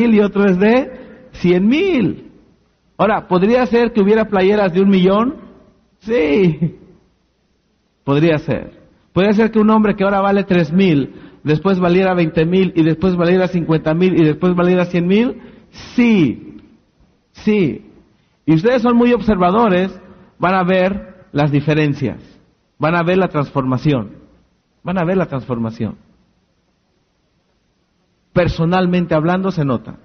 mil y otro es de cien mil. Ahora, ¿podría ser que hubiera playeras de un millón? Sí, podría ser. Podría ser que un hombre que ahora vale tres mil, después valiera veinte mil y después valiera cincuenta mil y después valiera cien mil. Sí, sí. Y ustedes son muy observadores, van a ver las diferencias, van a ver la transformación, van a ver la transformación. Personalmente hablando se nota.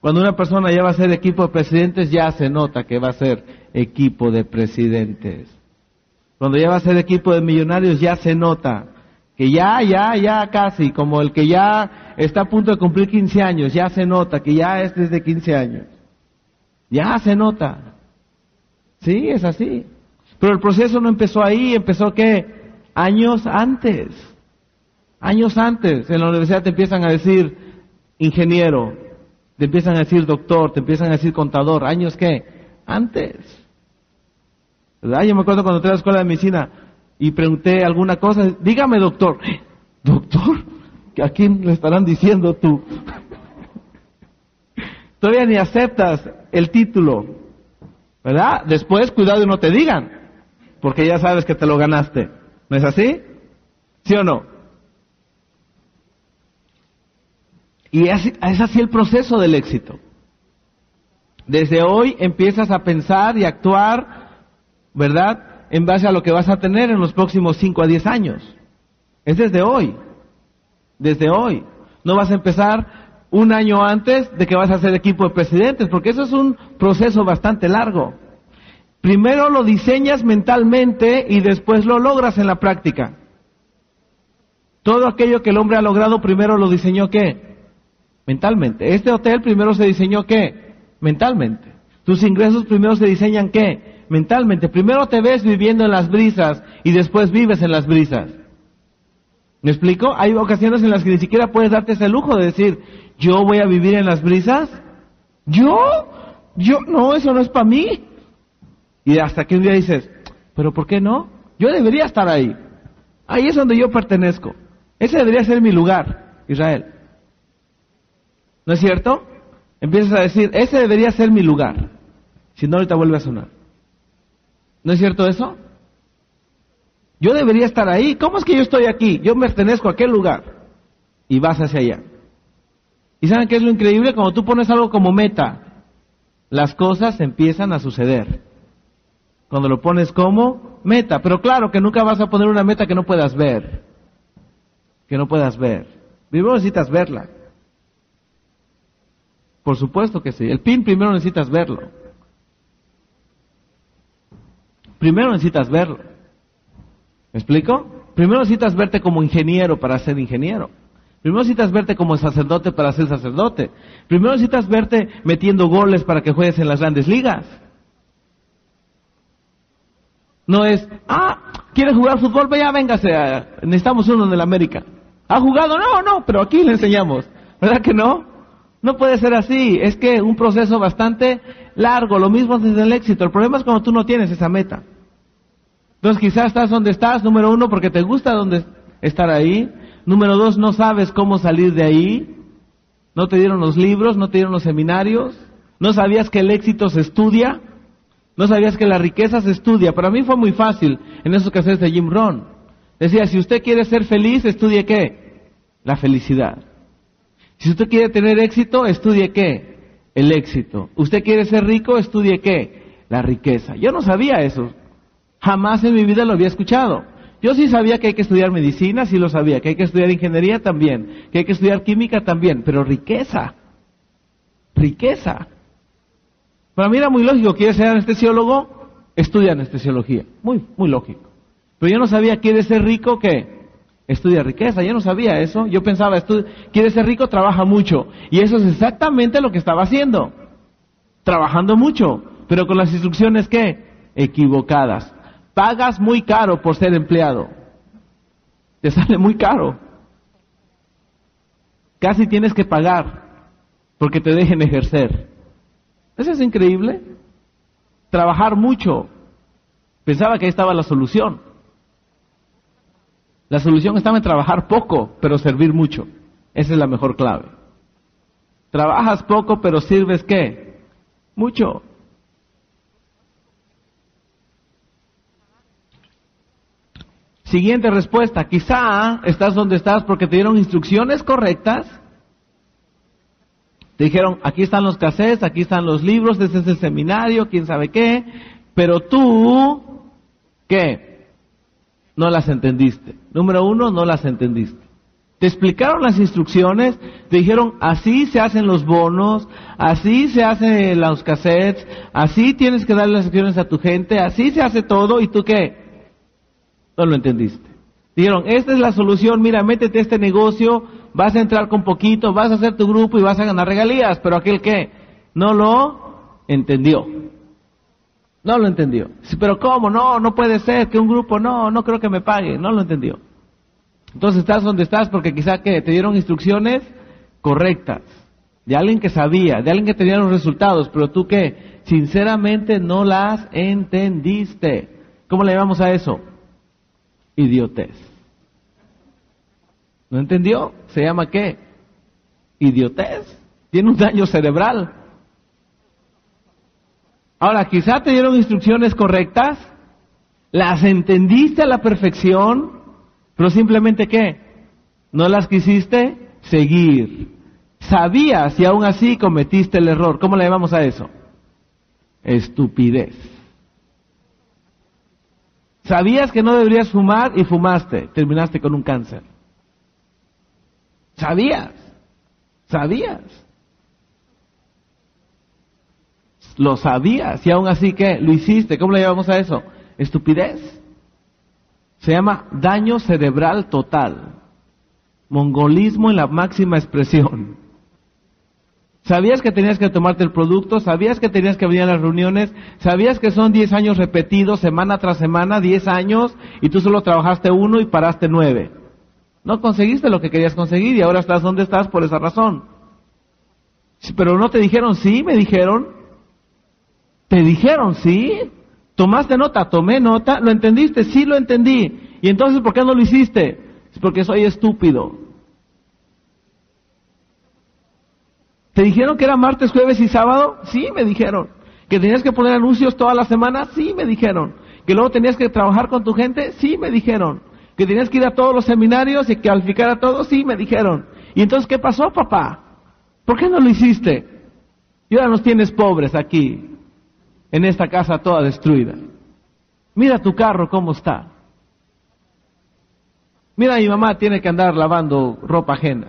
Cuando una persona ya va a ser equipo de presidentes, ya se nota que va a ser equipo de presidentes. Cuando ya va a ser equipo de millonarios, ya se nota que ya, ya, ya casi, como el que ya está a punto de cumplir 15 años, ya se nota que ya es desde 15 años. Ya se nota. Sí, es así. Pero el proceso no empezó ahí, empezó que años antes. Años antes, en la universidad te empiezan a decir ingeniero, te empiezan a decir doctor, te empiezan a decir contador. ¿Años qué? Antes. ¿Verdad? Yo me acuerdo cuando entré a la escuela de medicina y pregunté alguna cosa, dígame doctor. ¿Doctor? ¿A quién le estarán diciendo tú? Todavía ni aceptas el título, ¿verdad? Después, cuidado y no te digan, porque ya sabes que te lo ganaste. ¿No es así? ¿Sí o no? Y es, así el proceso del éxito. Desde hoy empiezas a pensar y actuar, ¿verdad? En base a lo que vas a tener en los próximos 5 a 10 años. Es desde hoy. Desde hoy. No vas a empezar un año antes de que vas a ser equipo de presidentes, porque eso es un proceso bastante largo. Primero lo diseñas mentalmente y después lo logras en la práctica. Todo aquello que el hombre ha logrado primero lo diseñó qué? Mentalmente. Este hotel primero se diseñó qué? Mentalmente. Tus ingresos primero se diseñan qué? Mentalmente. Primero te ves viviendo en las brisas y después vives en las brisas. ¿Me explico? Hay ocasiones en las que ni siquiera puedes darte ese lujo de decir, yo voy a vivir en las brisas. ¿Yo? Yo, no, eso no es para mí. Y hasta que un día dices, pero ¿por qué no? Yo debería estar ahí. Ahí es donde yo pertenezco. Ese debería ser mi lugar, Israel. ¿No es cierto? Empiezas a decir, ese debería ser mi lugar. Si no, ahorita vuelve a sonar. ¿No es cierto eso? Yo debería estar ahí. ¿Cómo es que yo estoy aquí? Yo pertenezco a aquel lugar. Y vas hacia allá. ¿Y saben qué es lo increíble? Cuando tú pones algo como meta, las cosas empiezan a suceder. Cuando lo pones como meta. Pero claro que nunca vas a poner una meta que no puedas ver. Que no puedas ver. Primero necesitas verla. Por supuesto que sí. El PIN primero necesitas verlo. Primero necesitas verlo. ¿Me explico? Primero necesitas verte como ingeniero para ser ingeniero. Primero necesitas verte como sacerdote para ser sacerdote. Primero necesitas verte metiendo goles para que juegues en las grandes ligas. No es, ah, ¿quieres jugar fútbol? Vaya, véngase, necesitamos uno en el América. ¿Ha jugado? No, no, pero aquí le enseñamos. ¿Verdad que no? No puede ser así. Es que un proceso bastante largo. Lo mismo desde el éxito. El problema es cuando tú no tienes esa meta. Entonces quizás estás donde estás, número uno, porque te gusta donde estar ahí. Número dos, no sabes cómo salir de ahí. No te dieron los libros, no te dieron los seminarios. No sabías que el éxito se estudia. No sabías que la riqueza se estudia. Para mí fue muy fácil en esos que de Jim Rohn. Decía, si usted quiere ser feliz, estudie qué? La felicidad. Si usted quiere tener éxito, estudie qué? El éxito. ¿Usted quiere ser rico? Estudie qué? La riqueza. Yo no sabía eso. Jamás en mi vida lo había escuchado. Yo sí sabía que hay que estudiar medicina, sí lo sabía, que hay que estudiar ingeniería también, que hay que estudiar química también, pero riqueza, riqueza. Para mí era muy lógico, ¿quieres ser anestesiólogo? Estudia anestesiología, muy, muy lógico. Pero yo no sabía, ¿quieres ser rico? ¿Qué? Estudia riqueza, yo no sabía eso. Yo pensaba, ¿quieres ser rico? Trabaja mucho. Y eso es exactamente lo que estaba haciendo. Trabajando mucho, pero con las instrucciones ¿qué? Equivocadas. Pagas muy caro por ser empleado. Te sale muy caro. Casi tienes que pagar porque te dejen ejercer. ¿Eso es increíble? Trabajar mucho. Pensaba que ahí estaba la solución. La solución estaba en trabajar poco, pero servir mucho. Esa es la mejor clave. Trabajas poco, pero sirves qué? Mucho. Siguiente respuesta. Quizá estás donde estás porque te dieron instrucciones correctas. Te dijeron, aquí están los cassettes, aquí están los libros, este es el seminario, quién sabe qué. Pero tú, ¿qué? No las entendiste. Número uno, no las entendiste. Te explicaron las instrucciones, te dijeron, así se hacen los bonos, así se hacen los cassettes, así tienes que darle las instrucciones a tu gente, así se hace todo, ¿y tú qué? No lo entendiste. Dijeron, esta es la solución, mira, métete a este negocio, vas a entrar con poquito, vas a hacer tu grupo y vas a ganar regalías, pero aquel que no lo entendió. No lo entendió. Pero ¿cómo? No, no puede ser que un grupo, no, no creo que me pague. No lo entendió. Entonces estás donde estás porque quizá que te dieron instrucciones correctas, de alguien que sabía, de alguien que tenía los resultados, pero tú que sinceramente no las entendiste. ¿Cómo le llamamos a eso? idiotez. ¿No entendió? ¿Se llama qué? Idiotez. Tiene un daño cerebral. Ahora, quizá te dieron instrucciones correctas, las entendiste a la perfección, pero simplemente qué? No las quisiste seguir. Sabías y aún así cometiste el error. ¿Cómo le llamamos a eso? Estupidez. Sabías que no deberías fumar y fumaste, terminaste con un cáncer. Sabías, sabías. Lo sabías y aún así que lo hiciste. ¿Cómo le llamamos a eso? Estupidez. Se llama daño cerebral total. Mongolismo en la máxima expresión. ¿Sabías que tenías que tomarte el producto? ¿Sabías que tenías que venir a las reuniones? ¿Sabías que son 10 años repetidos semana tras semana, 10 años, y tú solo trabajaste uno y paraste nueve? No conseguiste lo que querías conseguir y ahora estás donde estás por esa razón. Pero no te dijeron sí, me dijeron. Te dijeron sí. Tomaste nota, tomé nota, lo entendiste, sí lo entendí. Y entonces, ¿por qué no lo hiciste? Es porque soy estúpido. ¿Te dijeron que era martes, jueves y sábado? Sí, me dijeron. ¿Que tenías que poner anuncios toda la semana? Sí, me dijeron. ¿Que luego tenías que trabajar con tu gente? Sí, me dijeron. ¿Que tenías que ir a todos los seminarios y calificar a todos? Sí, me dijeron. ¿Y entonces qué pasó, papá? ¿Por qué no lo hiciste? Y ahora nos tienes pobres aquí, en esta casa toda destruida. Mira tu carro cómo está. Mira, mi mamá tiene que andar lavando ropa ajena.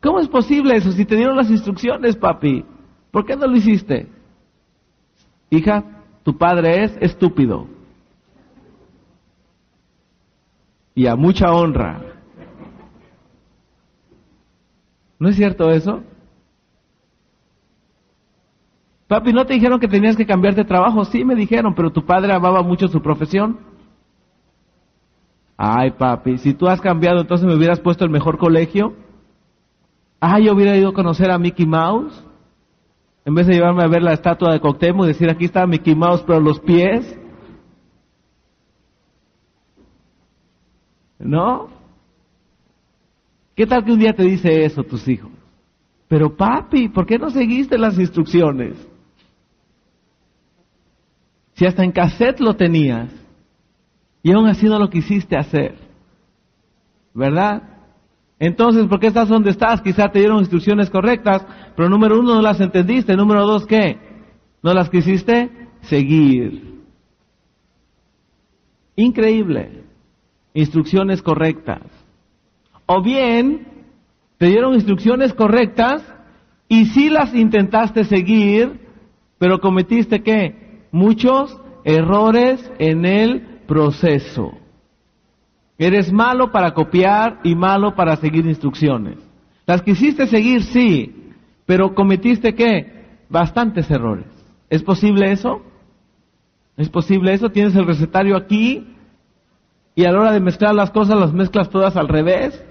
¿Cómo es posible eso si te dieron las instrucciones, papi? ¿Por qué no lo hiciste? Hija, tu padre es estúpido. Y a mucha honra. ¿No es cierto eso? Papi, ¿no te dijeron que tenías que cambiar de trabajo? Sí, me dijeron, pero tu padre amaba mucho su profesión. Ay, papi, si tú has cambiado, entonces me hubieras puesto el mejor colegio. Ah, yo hubiera ido a conocer a Mickey Mouse. En vez de llevarme a ver la estatua de Coctemo y decir aquí está Mickey Mouse, pero los pies. ¿No? ¿Qué tal que un día te dice eso tus hijos? Pero papi, ¿por qué no seguiste las instrucciones? Si hasta en cassette lo tenías y aún así no lo quisiste hacer. ¿Verdad? Entonces, ¿por qué estás donde estás? Quizá te dieron instrucciones correctas, pero número uno no las entendiste. Número dos, ¿qué? ¿No las quisiste seguir? Increíble. Instrucciones correctas. O bien, te dieron instrucciones correctas y sí las intentaste seguir, pero cometiste qué? Muchos errores en el proceso. Eres malo para copiar y malo para seguir instrucciones. Las quisiste seguir, sí, pero cometiste qué? Bastantes errores. ¿Es posible eso? ¿Es posible eso? Tienes el recetario aquí y a la hora de mezclar las cosas las mezclas todas al revés.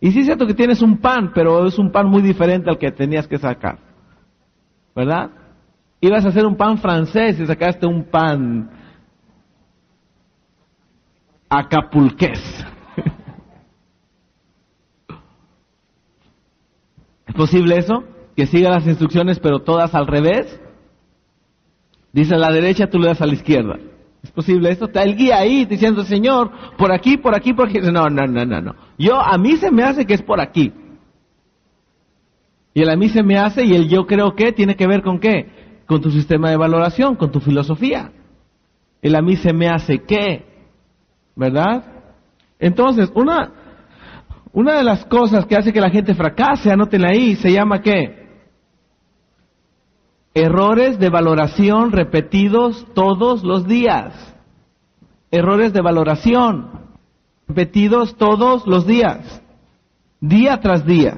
Y sí es cierto que tienes un pan, pero es un pan muy diferente al que tenías que sacar. ¿Verdad? Ibas a hacer un pan francés y sacaste un pan acapulqués. ¿Es posible eso? que siga las instrucciones, pero todas al revés. Dice a la derecha, tú le das a la izquierda. ¿Es posible esto? Está el guía ahí diciendo, Señor, por aquí, por aquí, por aquí. No, no, no, no, no. Yo, a mí se me hace que es por aquí. Y el a mí se me hace y el yo creo que tiene que ver con qué? Con tu sistema de valoración, con tu filosofía. El a mí se me hace qué, ¿verdad? Entonces, una, una de las cosas que hace que la gente fracase, anótenla ahí, se llama qué? Errores de valoración repetidos todos los días. Errores de valoración repetidos todos los días. Día tras día.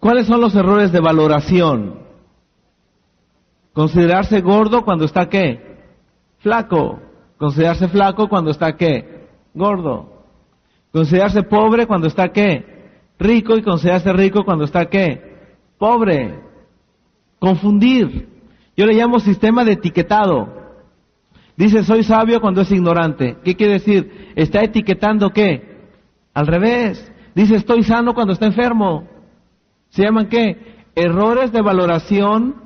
¿Cuáles son los errores de valoración? Considerarse gordo cuando está qué? Flaco. Considerarse flaco cuando está qué? Gordo. Considerarse pobre cuando está qué? Rico y considerarse rico cuando está qué? Pobre. Confundir. Yo le llamo sistema de etiquetado. Dice soy sabio cuando es ignorante. ¿Qué quiere decir? Está etiquetando qué? Al revés. Dice estoy sano cuando está enfermo. ¿Se llaman qué? Errores de valoración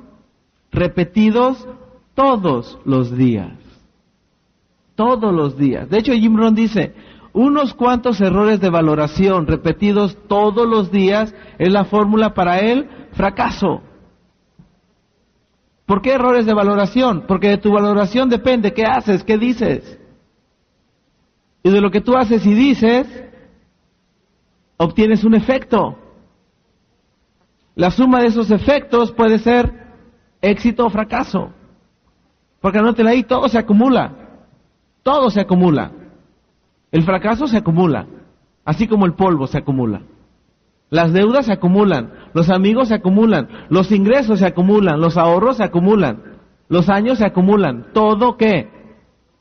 repetidos todos los días. Todos los días. De hecho, Jim Rohn dice, unos cuantos errores de valoración repetidos todos los días es la fórmula para el fracaso. ¿Por qué errores de valoración? Porque de tu valoración depende qué haces, qué dices. Y de lo que tú haces y dices, obtienes un efecto. La suma de esos efectos puede ser éxito o fracaso. Porque anótela ahí, todo se acumula. Todo se acumula. El fracaso se acumula, así como el polvo se acumula. Las deudas se acumulan, los amigos se acumulan, los ingresos se acumulan, los ahorros se acumulan, los años se acumulan. ¿Todo qué?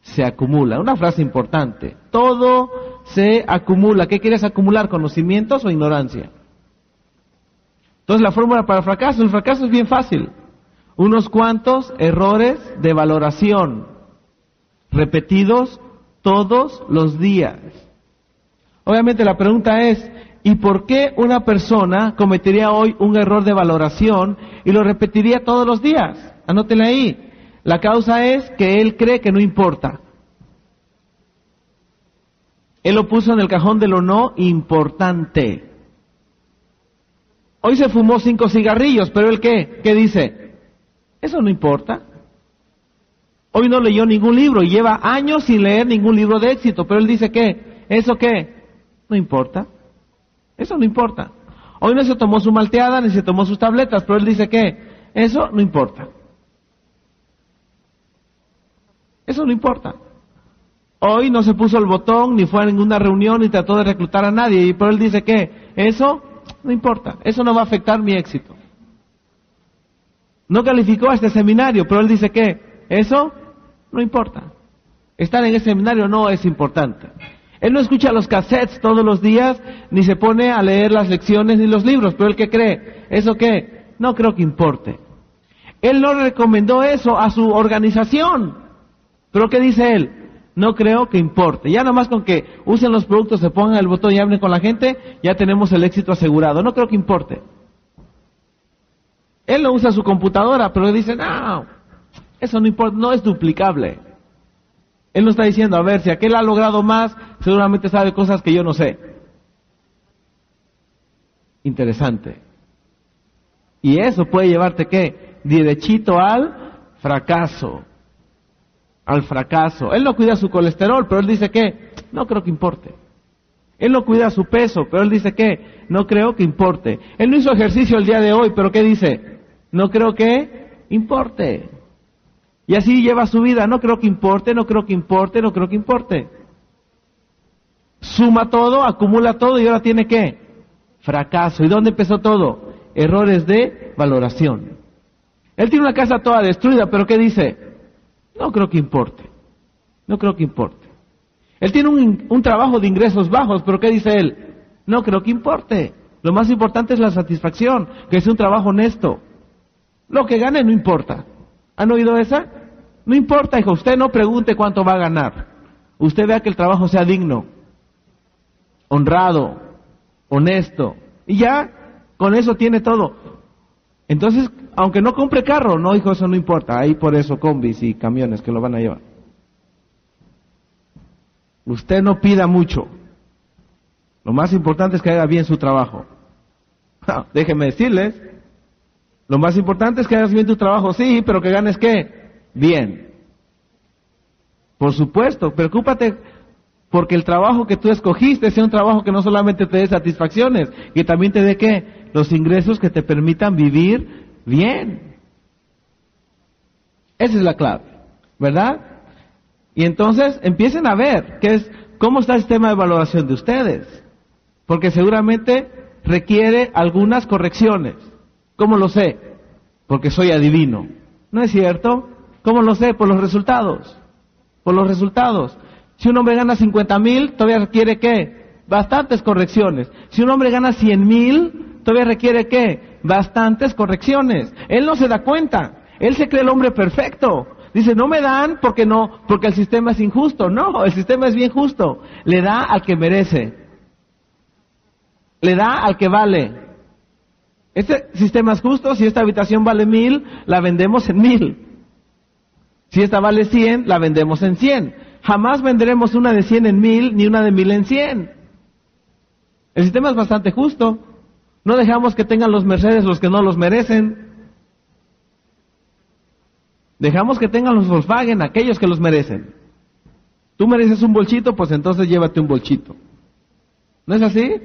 Se acumula. Una frase importante. Todo se acumula. ¿Qué quieres acumular? ¿Conocimientos o ignorancia? Entonces la fórmula para el fracaso, el fracaso es bien fácil. Unos cuantos errores de valoración repetidos todos los días. Obviamente la pregunta es, ¿y por qué una persona cometería hoy un error de valoración y lo repetiría todos los días? Anótela ahí. La causa es que él cree que no importa. Él lo puso en el cajón de lo no importante. Hoy se fumó cinco cigarrillos, pero él qué? ¿Qué dice? Eso no importa. Hoy no leyó ningún libro y lleva años sin leer ningún libro de éxito, pero él dice que, ¿eso qué? No importa. Eso no importa. Hoy no se tomó su malteada ni se tomó sus tabletas, pero él dice que, eso no importa. Eso no importa. Hoy no se puso el botón, ni fue a ninguna reunión, ni trató de reclutar a nadie, pero él dice que, eso no importa. Eso no va a afectar mi éxito. No calificó a este seminario, pero él dice que, eso no importa. Estar en ese seminario no es importante. Él no escucha los cassettes todos los días, ni se pone a leer las lecciones ni los libros, pero él que cree, ¿eso qué? No creo que importe. Él no recomendó eso a su organización. Pero ¿qué dice él? No creo que importe. Ya nomás con que usen los productos, se pongan el botón y hablen con la gente, ya tenemos el éxito asegurado. No creo que importe. Él no usa su computadora, pero dice, no, eso no importa, no es duplicable. Él no está diciendo, a ver, si aquel ha logrado más, seguramente sabe cosas que yo no sé. Interesante. Y eso puede llevarte qué? Derechito al fracaso. Al fracaso. Él no cuida su colesterol, pero él dice que no creo que importe. Él no cuida su peso, pero él dice que no creo que importe. Él no hizo ejercicio el día de hoy, pero ¿qué dice? No creo que importe. Y así lleva su vida. No creo que importe, no creo que importe, no creo que importe. Suma todo, acumula todo y ahora tiene qué? Fracaso. ¿Y dónde empezó todo? Errores de valoración. Él tiene una casa toda destruida, pero ¿qué dice? No creo que importe. No creo que importe. Él tiene un, un trabajo de ingresos bajos, pero ¿qué dice él? No creo que importe. Lo más importante es la satisfacción, que es un trabajo honesto. Lo que gane no importa. ¿Han oído esa? No importa, hijo, usted no pregunte cuánto va a ganar. usted vea que el trabajo sea digno, honrado, honesto, y ya con eso tiene todo. Entonces, aunque no compre carro, no, hijo, eso no importa, hay por eso combis y camiones que lo van a llevar. Usted no pida mucho. Lo más importante es que haga bien su trabajo. déjeme decirles, lo más importante es que hagas bien tu trabajo, sí, pero que ganes qué? Bien. Por supuesto, preocúpate porque el trabajo que tú escogiste sea un trabajo que no solamente te dé satisfacciones, que también te dé qué? Los ingresos que te permitan vivir bien. Esa es la clave, ¿verdad? Y entonces empiecen a ver qué es, cómo está el sistema de valoración de ustedes. Porque seguramente requiere algunas correcciones. ¿Cómo lo sé? Porque soy adivino. ¿No es cierto? ¿Cómo lo sé? Por los resultados. Por los resultados. Si un hombre gana 50 mil, todavía requiere qué? Bastantes correcciones. Si un hombre gana 100 mil, todavía requiere qué? Bastantes correcciones. Él no se da cuenta. Él se cree el hombre perfecto. Dice, no me dan porque no, porque el sistema es injusto. No, el sistema es bien justo. Le da al que merece. Le da al que vale. Este sistema es justo, si esta habitación vale mil, la vendemos en mil. Si esta vale cien, la vendemos en cien. Jamás venderemos una de cien en mil, ni una de mil en cien. El sistema es bastante justo. No dejamos que tengan los Mercedes los que no los merecen. Dejamos que tengan los Volkswagen aquellos que los merecen. Tú mereces un bolchito, pues entonces llévate un bolchito. ¿No es así?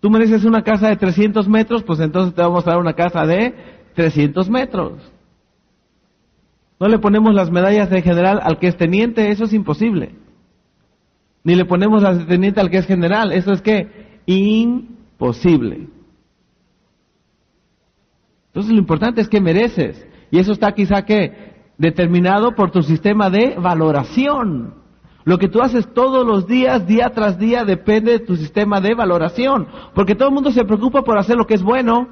Tú mereces una casa de 300 metros, pues entonces te vamos a dar una casa de 300 metros. No le ponemos las medallas de general al que es teniente, eso es imposible. Ni le ponemos las de teniente al que es general, eso es que imposible. Entonces lo importante es que mereces. Y eso está quizá que determinado por tu sistema de valoración. Lo que tú haces todos los días, día tras día, depende de tu sistema de valoración. Porque todo el mundo se preocupa por hacer lo que es bueno,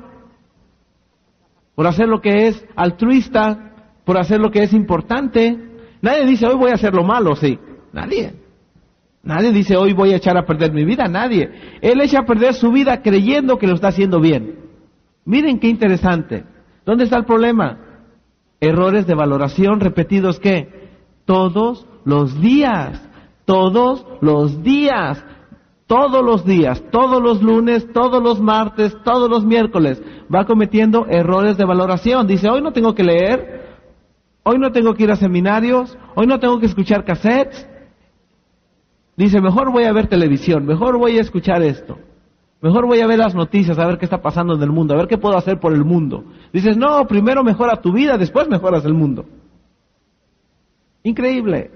por hacer lo que es altruista, por hacer lo que es importante. Nadie dice, hoy voy a hacer lo malo, sí. Nadie. Nadie dice, hoy voy a echar a perder mi vida. Nadie. Él echa a perder su vida creyendo que lo está haciendo bien. Miren qué interesante. ¿Dónde está el problema? Errores de valoración repetidos que todos los días, todos los días, todos los días, todos los lunes, todos los martes, todos los miércoles, va cometiendo errores de valoración. Dice, hoy no tengo que leer, hoy no tengo que ir a seminarios, hoy no tengo que escuchar cassettes. Dice, mejor voy a ver televisión, mejor voy a escuchar esto. Mejor voy a ver las noticias, a ver qué está pasando en el mundo, a ver qué puedo hacer por el mundo. Dices, no, primero mejora tu vida, después mejoras el mundo. Increíble.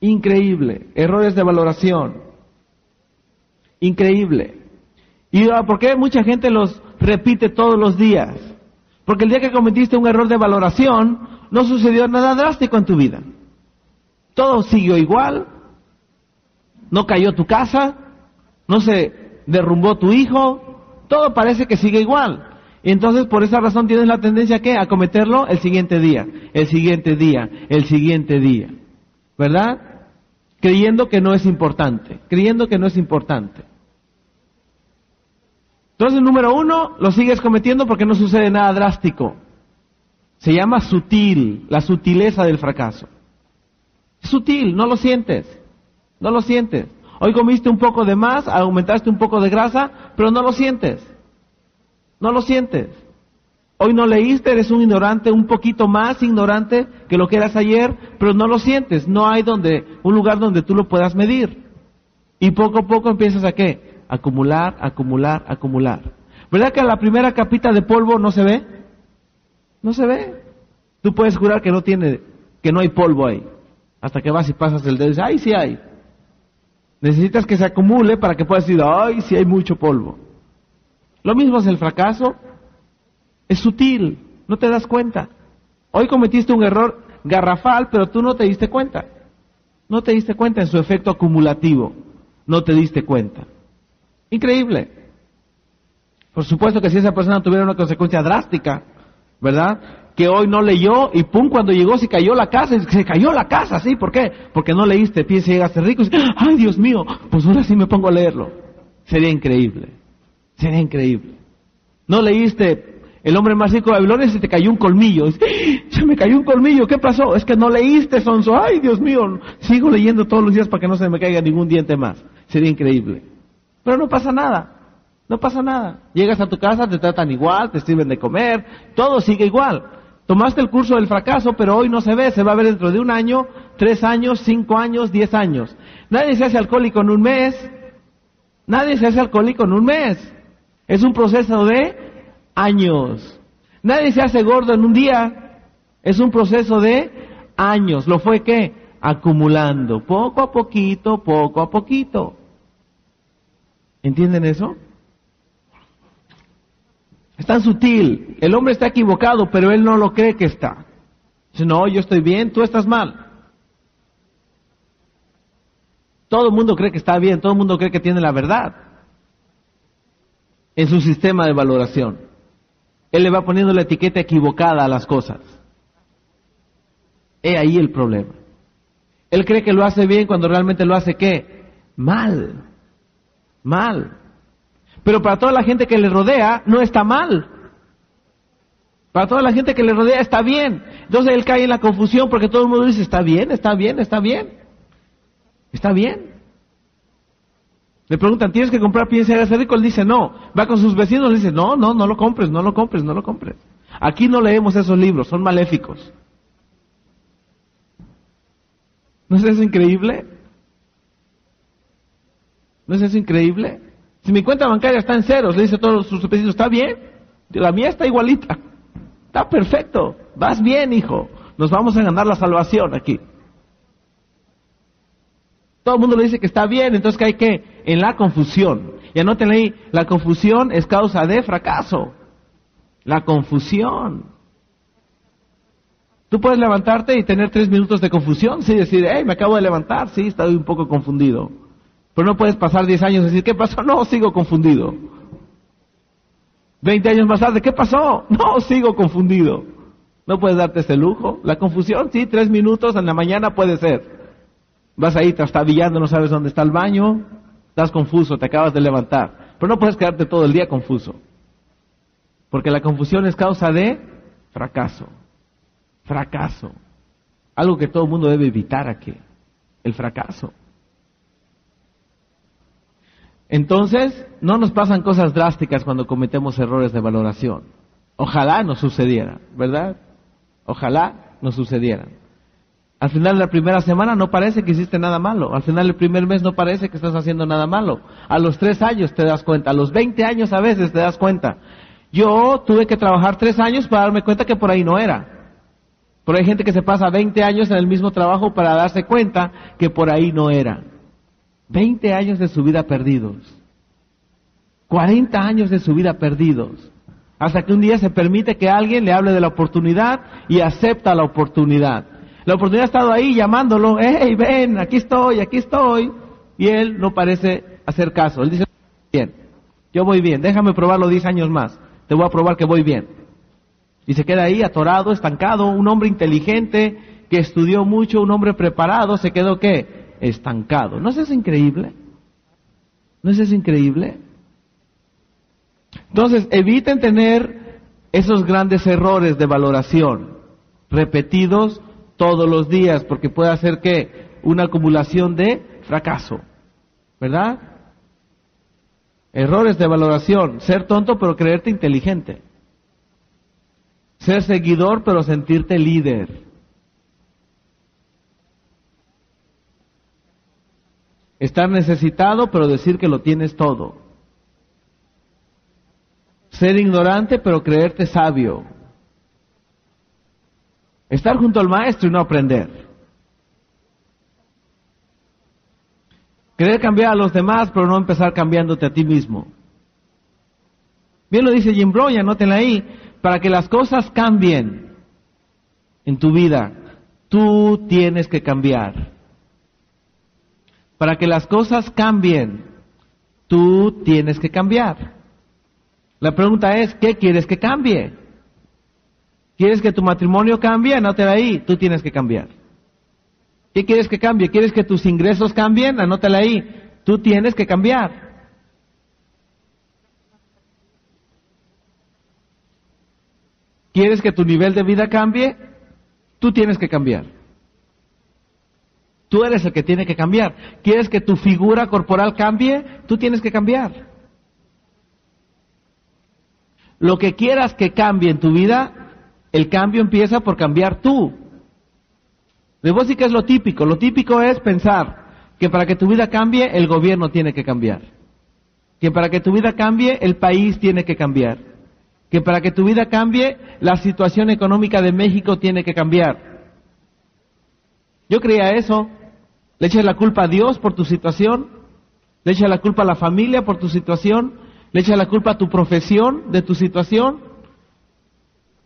Increíble. Errores de valoración. Increíble. ¿Y por qué mucha gente los repite todos los días? Porque el día que cometiste un error de valoración, no sucedió nada drástico en tu vida. Todo siguió igual. No cayó tu casa. No se derrumbó tu hijo. Todo parece que sigue igual. Y entonces por esa razón tienes la tendencia ¿qué? a cometerlo el siguiente día, el siguiente día, el siguiente día. ¿Verdad? creyendo que no es importante, creyendo que no es importante. Entonces, número uno, lo sigues cometiendo porque no sucede nada drástico. Se llama sutil, la sutileza del fracaso. Sutil, no lo sientes, no lo sientes. Hoy comiste un poco de más, aumentaste un poco de grasa, pero no lo sientes. No lo sientes. Hoy no leíste, eres un ignorante, un poquito más ignorante que lo que eras ayer, pero no lo sientes. No hay donde, un lugar donde tú lo puedas medir. Y poco a poco empiezas a qué? Acumular, acumular, acumular. ¿Verdad que la primera capita de polvo no se ve? No se ve. Tú puedes jurar que no tiene, que no hay polvo ahí. Hasta que vas y pasas el dedo y dices, ay, sí hay. Necesitas que se acumule para que puedas decir, ay, sí hay mucho polvo. Lo mismo es el fracaso, es sutil, no te das cuenta. Hoy cometiste un error garrafal, pero tú no te diste cuenta. No te diste cuenta en su efecto acumulativo. No te diste cuenta. Increíble. Por supuesto que si esa persona tuviera una consecuencia drástica, ¿verdad? que hoy no leyó y pum, cuando llegó se cayó la casa, se cayó la casa, ¿sí? ¿Por qué? Porque no leíste, piensa llegaste rico. Y, Ay, Dios mío, pues ahora sí me pongo a leerlo. Sería increíble, sería increíble. No leíste el hombre más rico de Babilonia se te cayó un colmillo. Se me cayó un colmillo, ¿qué pasó? Es que no leíste, Sonso. Ay, Dios mío, sigo leyendo todos los días para que no se me caiga ningún diente más. Sería increíble. Pero no pasa nada. No pasa nada. Llegas a tu casa, te tratan igual, te sirven de comer, todo sigue igual. Tomaste el curso del fracaso, pero hoy no se ve, se va a ver dentro de un año, tres años, cinco años, diez años. Nadie se hace alcohólico en un mes. Nadie se hace alcohólico en un mes. Es un proceso de años. Nadie se hace gordo en un día. Es un proceso de años. ¿Lo fue qué? Acumulando, poco a poquito, poco a poquito. ¿Entienden eso? Es tan sutil. El hombre está equivocado, pero él no lo cree que está. Dice, no, yo estoy bien, tú estás mal. Todo el mundo cree que está bien, todo el mundo cree que tiene la verdad en su sistema de valoración. Él le va poniendo la etiqueta equivocada a las cosas. He ahí el problema. Él cree que lo hace bien cuando realmente lo hace qué? Mal. Mal. Pero para toda la gente que le rodea no está mal. Para toda la gente que le rodea está bien. Entonces él cae en la confusión porque todo el mundo dice, está bien, está bien, está bien. Está bien. Le preguntan, ¿tienes que comprar piensa de rico? Él dice, no. Va con sus vecinos y dice, no, no, no lo compres, no lo compres, no lo compres. Aquí no leemos esos libros, son maléficos. ¿No es eso increíble? ¿No es eso increíble? Si mi cuenta bancaria está en ceros, le dice a todos sus vecinos, está bien, la mía está igualita, está perfecto, vas bien, hijo, nos vamos a ganar la salvación aquí. Todo el mundo le dice que está bien, entonces que hay que, en la confusión. Y anoten ahí, la confusión es causa de fracaso. La confusión. Tú puedes levantarte y tener tres minutos de confusión, sí, decir, hey, me acabo de levantar, sí, estoy un poco confundido. Pero no puedes pasar diez años y decir, ¿qué pasó? No, sigo confundido. Veinte años más tarde, ¿qué pasó? No, sigo confundido. No puedes darte ese lujo. La confusión, sí, tres minutos en la mañana puede ser. Vas ahí trastabillando, no sabes dónde está el baño, estás confuso, te acabas de levantar. Pero no puedes quedarte todo el día confuso. Porque la confusión es causa de fracaso. Fracaso. Algo que todo el mundo debe evitar aquí. El fracaso. Entonces, no nos pasan cosas drásticas cuando cometemos errores de valoración. Ojalá nos sucediera, ¿verdad? Ojalá nos sucedieran. Al final de la primera semana no parece que hiciste nada malo. Al final del primer mes no parece que estás haciendo nada malo. A los tres años te das cuenta. A los veinte años a veces te das cuenta. Yo tuve que trabajar tres años para darme cuenta que por ahí no era. Pero hay gente que se pasa veinte años en el mismo trabajo para darse cuenta que por ahí no era. Veinte años de su vida perdidos. Cuarenta años de su vida perdidos. Hasta que un día se permite que alguien le hable de la oportunidad y acepta la oportunidad. La oportunidad ha estado ahí llamándolo, hey, ven, aquí estoy, aquí estoy. Y él no parece hacer caso. Él dice, bien, yo voy bien, déjame probarlo 10 años más. Te voy a probar que voy bien. Y se queda ahí atorado, estancado, un hombre inteligente que estudió mucho, un hombre preparado, se quedó qué? Estancado. ¿No es eso increíble? ¿No es eso increíble? Entonces, eviten tener esos grandes errores de valoración repetidos todos los días, porque puede hacer que una acumulación de fracaso, ¿verdad? Errores de valoración, ser tonto pero creerte inteligente, ser seguidor pero sentirte líder. Estar necesitado pero decir que lo tienes todo. Ser ignorante pero creerte sabio. Estar junto al maestro y no aprender. Querer cambiar a los demás, pero no empezar cambiándote a ti mismo. Bien lo dice Jim Brown, anótenla ahí, para que las cosas cambien en tu vida, tú tienes que cambiar. Para que las cosas cambien, tú tienes que cambiar. La pregunta es, ¿qué quieres que cambie? ¿Quieres que tu matrimonio cambie? Anótela ahí, tú tienes que cambiar. ¿Qué quieres que cambie? ¿Quieres que tus ingresos cambien? Anótala ahí, tú tienes que cambiar. ¿Quieres que tu nivel de vida cambie? Tú tienes que cambiar. Tú eres el que tiene que cambiar. ¿Quieres que tu figura corporal cambie? Tú tienes que cambiar. Lo que quieras que cambie en tu vida, el cambio empieza por cambiar tú. De vos sí que es lo típico. Lo típico es pensar que para que tu vida cambie, el gobierno tiene que cambiar. Que para que tu vida cambie, el país tiene que cambiar. Que para que tu vida cambie, la situación económica de México tiene que cambiar. Yo creía eso. Le echas la culpa a Dios por tu situación. Le echas la culpa a la familia por tu situación. Le echas la culpa a tu profesión de tu situación.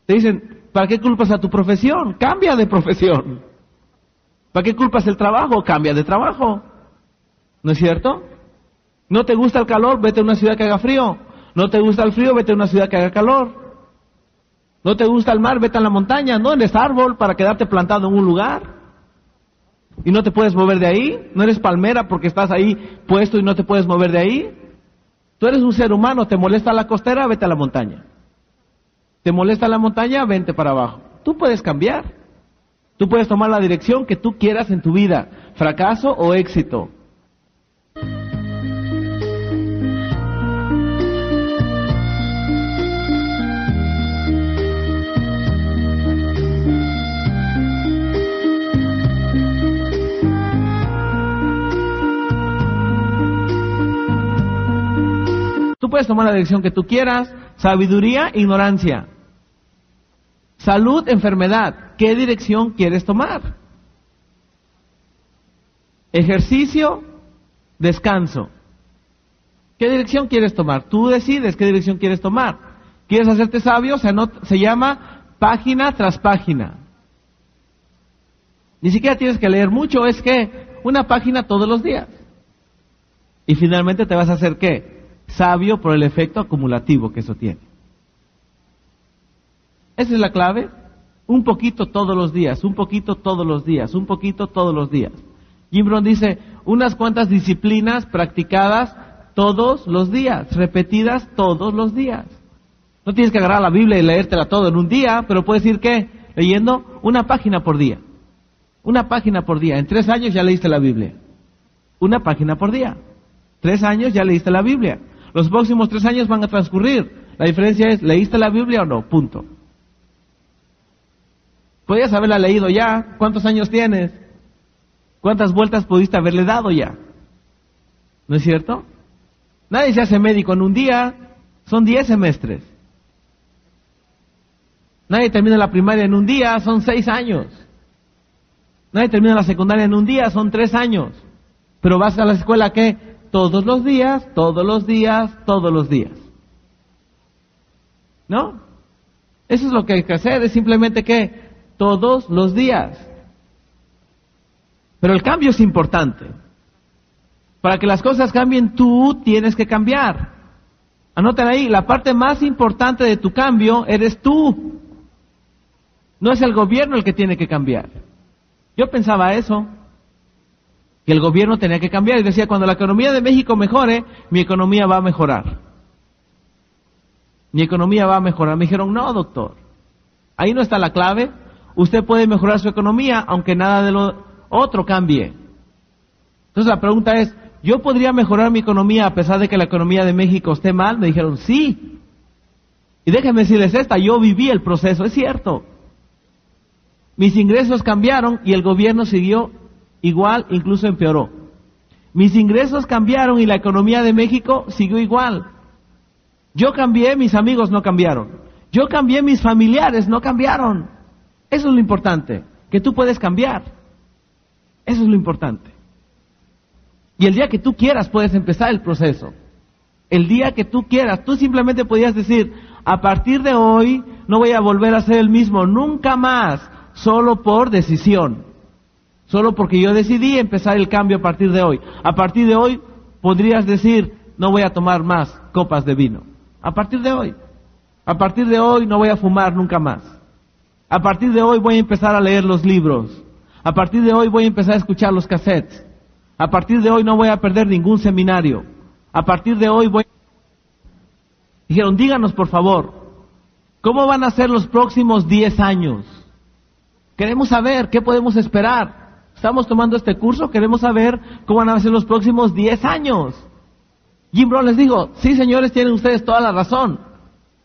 Te dicen, ¿para qué culpas a tu profesión? Cambia de profesión. ¿Para qué culpas el trabajo? Cambia de trabajo. ¿No es cierto? ¿No te gusta el calor? Vete a una ciudad que haga frío. ¿No te gusta el frío? Vete a una ciudad que haga calor. ¿No te gusta el mar? Vete a la montaña. No eres árbol para quedarte plantado en un lugar. Y no te puedes mover de ahí. No eres palmera porque estás ahí puesto y no te puedes mover de ahí. Tú eres un ser humano. ¿Te molesta la costera? Vete a la montaña. ¿Te molesta la montaña? Vente para abajo. Tú puedes cambiar. Tú puedes tomar la dirección que tú quieras en tu vida, fracaso o éxito. Tú puedes tomar la dirección que tú quieras, sabiduría, ignorancia. Salud, enfermedad. ¿Qué dirección quieres tomar? Ejercicio, descanso. ¿Qué dirección quieres tomar? Tú decides qué dirección quieres tomar. ¿Quieres hacerte sabio? Se, se llama página tras página. Ni siquiera tienes que leer mucho, es que una página todos los días. Y finalmente te vas a hacer qué? Sabio por el efecto acumulativo que eso tiene. Esa es la clave. Un poquito todos los días, un poquito todos los días, un poquito todos los días. Jim Brown dice, unas cuantas disciplinas practicadas todos los días, repetidas todos los días. No tienes que agarrar la Biblia y leértela todo en un día, pero puedes ir qué? Leyendo una página por día. Una página por día. En tres años ya leíste la Biblia. Una página por día. Tres años ya leíste la Biblia. Los próximos tres años van a transcurrir. La diferencia es, ¿leíste la Biblia o no? Punto. Podías haberla leído ya. ¿Cuántos años tienes? ¿Cuántas vueltas pudiste haberle dado ya? ¿No es cierto? Nadie se hace médico en un día. Son diez semestres. Nadie termina la primaria en un día. Son seis años. Nadie termina la secundaria en un día. Son tres años. Pero vas a la escuela ¿qué? Todos los días, todos los días, todos los días. ¿No? Eso es lo que hay que hacer. Es simplemente que todos los días. Pero el cambio es importante. Para que las cosas cambien, tú tienes que cambiar. Anoten ahí, la parte más importante de tu cambio eres tú. No es el gobierno el que tiene que cambiar. Yo pensaba eso, que el gobierno tenía que cambiar y decía, cuando la economía de México mejore, mi economía va a mejorar. Mi economía va a mejorar. Me dijeron, no, doctor, ahí no está la clave usted puede mejorar su economía aunque nada de lo otro cambie. Entonces la pregunta es, ¿yo podría mejorar mi economía a pesar de que la economía de México esté mal? Me dijeron, sí. Y déjenme decirles esta, yo viví el proceso, es cierto. Mis ingresos cambiaron y el gobierno siguió igual, incluso empeoró. Mis ingresos cambiaron y la economía de México siguió igual. Yo cambié, mis amigos no cambiaron. Yo cambié, mis familiares no cambiaron. Eso es lo importante, que tú puedes cambiar. Eso es lo importante. Y el día que tú quieras puedes empezar el proceso. El día que tú quieras, tú simplemente podías decir, a partir de hoy no voy a volver a ser el mismo, nunca más, solo por decisión. Solo porque yo decidí empezar el cambio a partir de hoy. A partir de hoy podrías decir, no voy a tomar más copas de vino. A partir de hoy. A partir de hoy no voy a fumar nunca más. A partir de hoy voy a empezar a leer los libros. A partir de hoy voy a empezar a escuchar los cassettes. A partir de hoy no voy a perder ningún seminario. A partir de hoy voy... Dijeron, díganos por favor, ¿cómo van a ser los próximos 10 años? Queremos saber qué podemos esperar. Estamos tomando este curso, queremos saber cómo van a ser los próximos 10 años. Jim Brown les digo, sí señores, tienen ustedes toda la razón.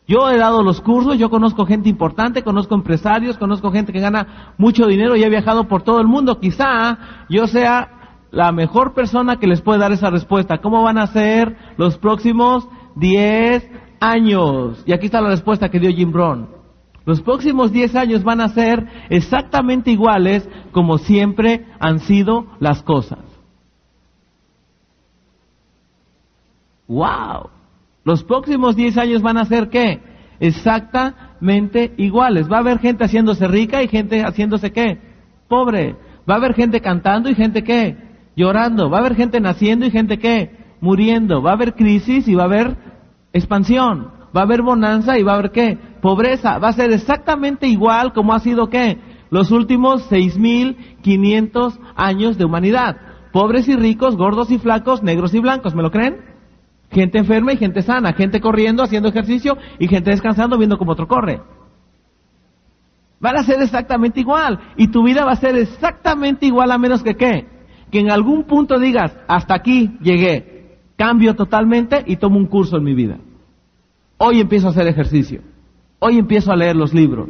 Yo he dado los cursos, yo conozco gente importante, conozco empresarios, conozco gente que gana mucho dinero y he viajado por todo el mundo. Quizá yo sea la mejor persona que les puede dar esa respuesta. ¿Cómo van a ser los próximos 10 años? Y aquí está la respuesta que dio Jim Brown. Los próximos 10 años van a ser exactamente iguales como siempre han sido las cosas. ¡Wow! Los próximos 10 años van a ser qué? Exactamente iguales. Va a haber gente haciéndose rica y gente haciéndose qué? Pobre. Va a haber gente cantando y gente qué? Llorando. Va a haber gente naciendo y gente qué? Muriendo. Va a haber crisis y va a haber expansión. Va a haber bonanza y va a haber qué? Pobreza. Va a ser exactamente igual como ha sido qué? Los últimos 6.500 años de humanidad. Pobres y ricos, gordos y flacos, negros y blancos. ¿Me lo creen? Gente enferma y gente sana, gente corriendo, haciendo ejercicio y gente descansando viendo cómo otro corre. Van a ser exactamente igual. Y tu vida va a ser exactamente igual a menos que qué. Que en algún punto digas, hasta aquí llegué, cambio totalmente y tomo un curso en mi vida. Hoy empiezo a hacer ejercicio. Hoy empiezo a leer los libros.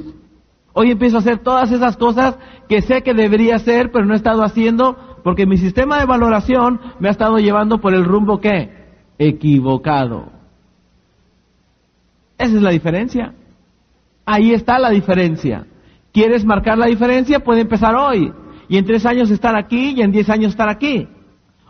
Hoy empiezo a hacer todas esas cosas que sé que debería hacer, pero no he estado haciendo porque mi sistema de valoración me ha estado llevando por el rumbo que equivocado. Esa es la diferencia. Ahí está la diferencia. ¿Quieres marcar la diferencia? Puede empezar hoy. Y en tres años estar aquí y en diez años estar aquí.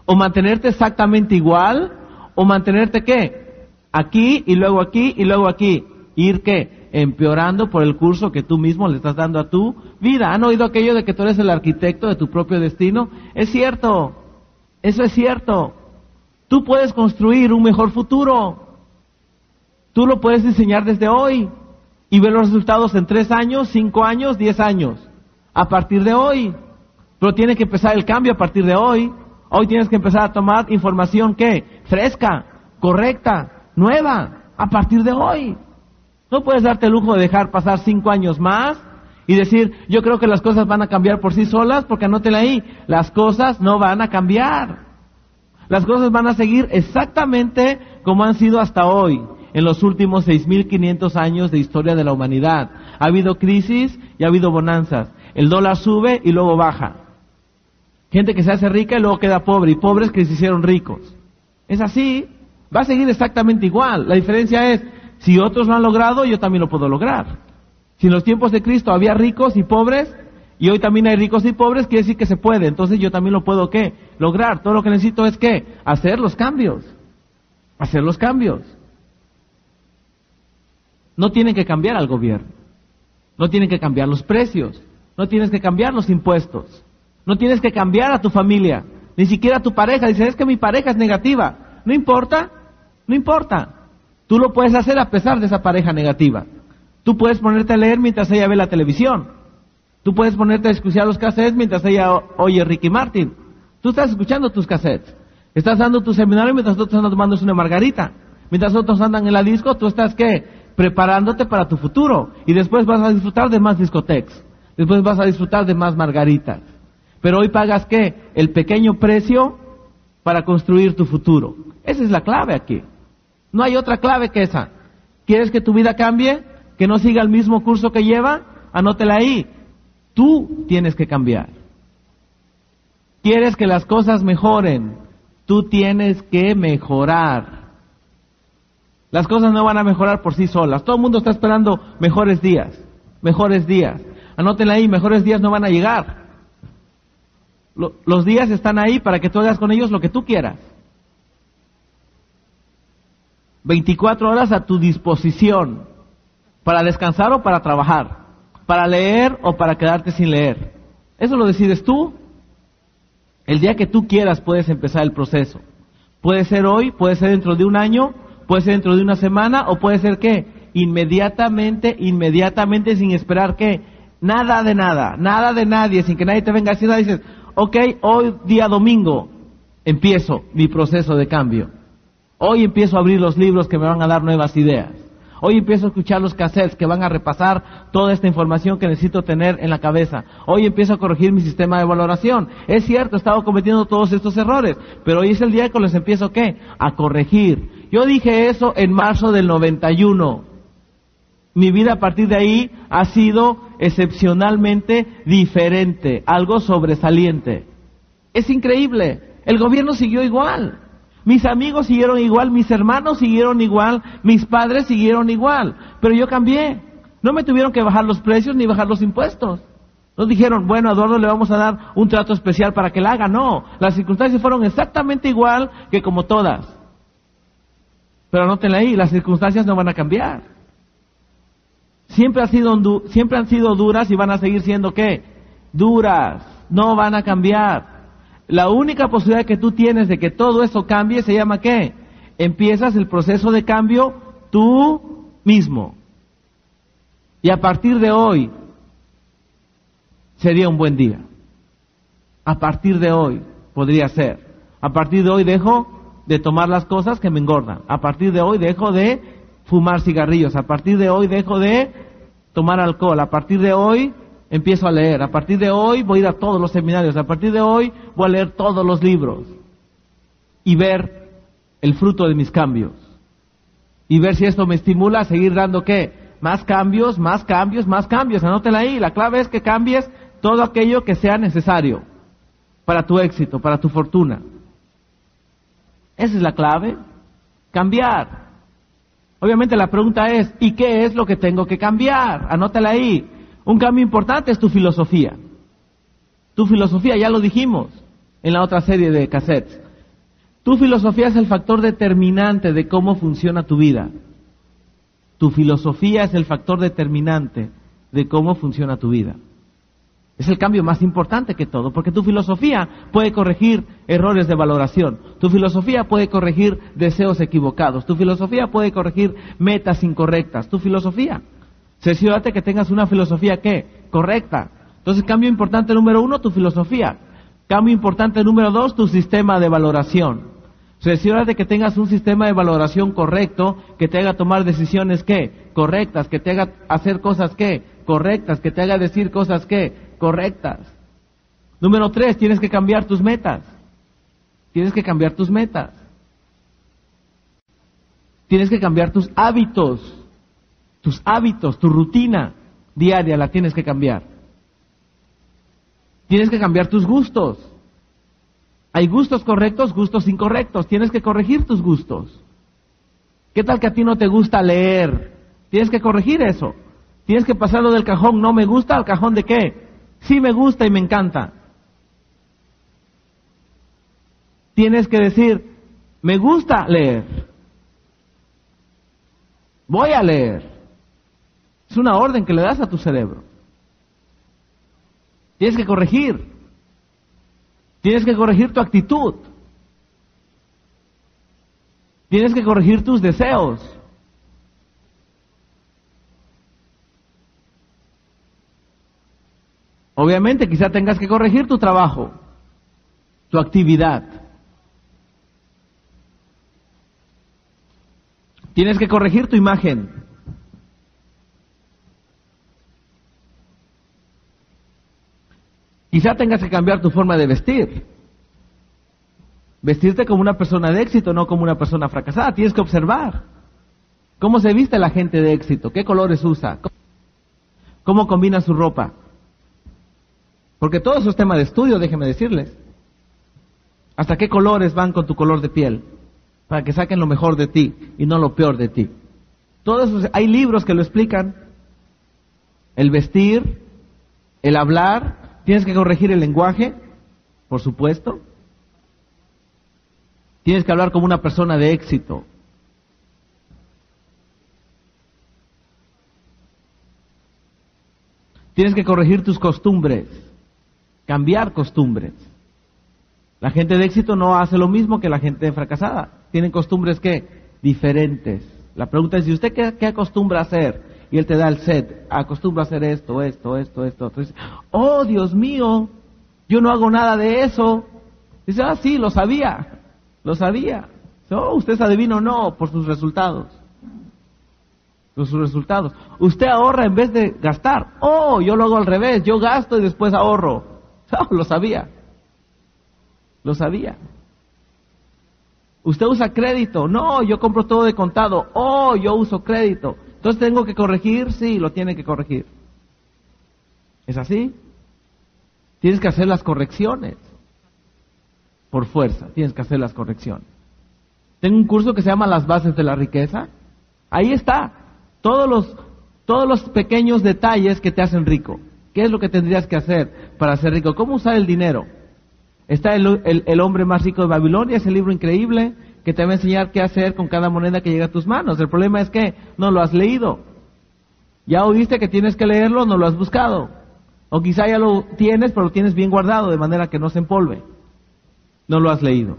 O mantenerte exactamente igual, o mantenerte qué? Aquí y luego aquí y luego aquí. Ir qué? Empeorando por el curso que tú mismo le estás dando a tu vida. ¿Han oído aquello de que tú eres el arquitecto de tu propio destino? Es cierto. Eso es cierto. Tú puedes construir un mejor futuro. Tú lo puedes diseñar desde hoy y ver los resultados en tres años, cinco años, diez años. A partir de hoy. Pero tiene que empezar el cambio a partir de hoy. Hoy tienes que empezar a tomar información que fresca, correcta, nueva, a partir de hoy. No puedes darte el lujo de dejar pasar cinco años más y decir, yo creo que las cosas van a cambiar por sí solas, porque anótela ahí, las cosas no van a cambiar. Las cosas van a seguir exactamente como han sido hasta hoy, en los últimos 6.500 años de historia de la humanidad. Ha habido crisis y ha habido bonanzas. El dólar sube y luego baja. Gente que se hace rica y luego queda pobre, y pobres que se hicieron ricos. Es así, va a seguir exactamente igual. La diferencia es, si otros lo han logrado, yo también lo puedo lograr. Si en los tiempos de Cristo había ricos y pobres, y hoy también hay ricos y pobres, quiere decir que se puede. Entonces yo también lo puedo, ¿qué? Lograr. Todo lo que necesito es, ¿qué? Hacer los cambios. Hacer los cambios. No tienen que cambiar al gobierno. No tienen que cambiar los precios. No tienes que cambiar los impuestos. No tienes que cambiar a tu familia. Ni siquiera a tu pareja. Dices, es que mi pareja es negativa. No importa. No importa. Tú lo puedes hacer a pesar de esa pareja negativa. Tú puedes ponerte a leer mientras ella ve la televisión. Tú puedes ponerte a escuchar los cassettes mientras ella oye Ricky Martin. Tú estás escuchando tus cassettes. Estás dando tu seminario mientras otros andan tomando una margarita. Mientras otros andan en la disco, tú estás qué? Preparándote para tu futuro. Y después vas a disfrutar de más discotecas. Después vas a disfrutar de más margaritas. Pero hoy pagas qué? El pequeño precio para construir tu futuro. Esa es la clave aquí. No hay otra clave que esa. ¿Quieres que tu vida cambie? ¿Que no siga el mismo curso que lleva? Anótela ahí. Tú tienes que cambiar. ¿Quieres que las cosas mejoren? Tú tienes que mejorar. Las cosas no van a mejorar por sí solas. Todo el mundo está esperando mejores días. Mejores días. Anótenla ahí, mejores días no van a llegar. los días están ahí para que tú hagas con ellos lo que tú quieras. 24 horas a tu disposición para descansar o para trabajar para leer o para quedarte sin leer. Eso lo decides tú. El día que tú quieras puedes empezar el proceso. Puede ser hoy, puede ser dentro de un año, puede ser dentro de una semana o puede ser qué? Inmediatamente, inmediatamente sin esperar qué? Nada de nada, nada de nadie, sin que nadie te venga a decir dices, ok, hoy día domingo empiezo mi proceso de cambio. Hoy empiezo a abrir los libros que me van a dar nuevas ideas. Hoy empiezo a escuchar los cassettes que van a repasar toda esta información que necesito tener en la cabeza. Hoy empiezo a corregir mi sistema de valoración. Es cierto, he estado cometiendo todos estos errores, pero hoy es el día que les empiezo qué? A corregir. Yo dije eso en marzo del 91. Mi vida a partir de ahí ha sido excepcionalmente diferente, algo sobresaliente. Es increíble. El gobierno siguió igual. Mis amigos siguieron igual, mis hermanos siguieron igual, mis padres siguieron igual, pero yo cambié. No me tuvieron que bajar los precios ni bajar los impuestos. No dijeron, bueno, a Eduardo le vamos a dar un trato especial para que la haga. No, las circunstancias fueron exactamente igual que como todas. Pero anótenla ahí, las circunstancias no van a cambiar. Siempre, sido, siempre han sido duras y van a seguir siendo qué? Duras. No van a cambiar. La única posibilidad que tú tienes de que todo eso cambie se llama qué? Empiezas el proceso de cambio tú mismo. Y a partir de hoy sería un buen día. A partir de hoy podría ser. A partir de hoy dejo de tomar las cosas que me engordan. A partir de hoy dejo de fumar cigarrillos. A partir de hoy dejo de tomar alcohol. A partir de hoy empiezo a leer. A partir de hoy voy a ir a todos los seminarios. A partir de hoy voy a leer todos los libros. Y ver el fruto de mis cambios. Y ver si esto me estimula a seguir dando qué? Más cambios, más cambios, más cambios. Anótela ahí. La clave es que cambies todo aquello que sea necesario para tu éxito, para tu fortuna. Esa es la clave. Cambiar. Obviamente la pregunta es, ¿y qué es lo que tengo que cambiar? Anótala ahí. Un cambio importante es tu filosofía. Tu filosofía, ya lo dijimos en la otra serie de cassettes. Tu filosofía es el factor determinante de cómo funciona tu vida. Tu filosofía es el factor determinante de cómo funciona tu vida. Es el cambio más importante que todo, porque tu filosofía puede corregir errores de valoración, tu filosofía puede corregir deseos equivocados, tu filosofía puede corregir metas incorrectas, tu filosofía Cerciórate que tengas una filosofía ¿qué? correcta. Entonces, cambio importante número uno, tu filosofía. Cambio importante número dos, tu sistema de valoración. Cerciórate que tengas un sistema de valoración correcto, que te haga tomar decisiones ¿qué? correctas, que te haga hacer cosas ¿qué? correctas, que te haga decir cosas ¿qué? correctas. Número tres, tienes que cambiar tus metas. Tienes que cambiar tus metas. Tienes que cambiar tus hábitos. Tus hábitos, tu rutina diaria la tienes que cambiar. Tienes que cambiar tus gustos. Hay gustos correctos, gustos incorrectos. Tienes que corregir tus gustos. ¿Qué tal que a ti no te gusta leer? Tienes que corregir eso. Tienes que pasarlo del cajón no me gusta al cajón de qué? Sí me gusta y me encanta. Tienes que decir, me gusta leer. Voy a leer. Es una orden que le das a tu cerebro. Tienes que corregir. Tienes que corregir tu actitud. Tienes que corregir tus deseos. Obviamente quizá tengas que corregir tu trabajo, tu actividad. Tienes que corregir tu imagen. Quizá tengas que cambiar tu forma de vestir. Vestirte como una persona de éxito, no como una persona fracasada. Tienes que observar cómo se viste la gente de éxito, qué colores usa, cómo combina su ropa. Porque todo eso es tema de estudio, déjeme decirles. Hasta qué colores van con tu color de piel, para que saquen lo mejor de ti y no lo peor de ti. Todo eso, hay libros que lo explican. El vestir, el hablar, Tienes que corregir el lenguaje, por supuesto. Tienes que hablar como una persona de éxito. Tienes que corregir tus costumbres, cambiar costumbres. La gente de éxito no hace lo mismo que la gente fracasada. Tienen costumbres que diferentes. La pregunta es, ¿y usted qué, qué acostumbra a hacer? Y él te da el set. Acostumbro a hacer esto, esto, esto, esto. Entonces, oh, Dios mío, yo no hago nada de eso. Dice, ah, sí, lo sabía, lo sabía. Oh, usted es adivino, no, por sus resultados. Por sus resultados. Usted ahorra en vez de gastar. Oh, yo lo hago al revés, yo gasto y después ahorro. Oh, lo sabía. Lo sabía. Usted usa crédito. No, yo compro todo de contado. Oh, yo uso crédito. Entonces tengo que corregir. Sí, lo tiene que corregir. ¿Es así? Tienes que hacer las correcciones. Por fuerza, tienes que hacer las correcciones. Tengo un curso que se llama Las bases de la riqueza. Ahí está. Todos los, todos los pequeños detalles que te hacen rico. ¿Qué es lo que tendrías que hacer para ser rico? ¿Cómo usar el dinero? Está el, hombre más rico de Babilonia, ese libro increíble que te va a enseñar qué hacer con cada moneda que llega a tus manos. El problema es que no lo has leído. Ya oíste que tienes que leerlo, no lo has buscado. O quizá ya lo tienes, pero lo tienes bien guardado de manera que no se empolve. No lo has leído.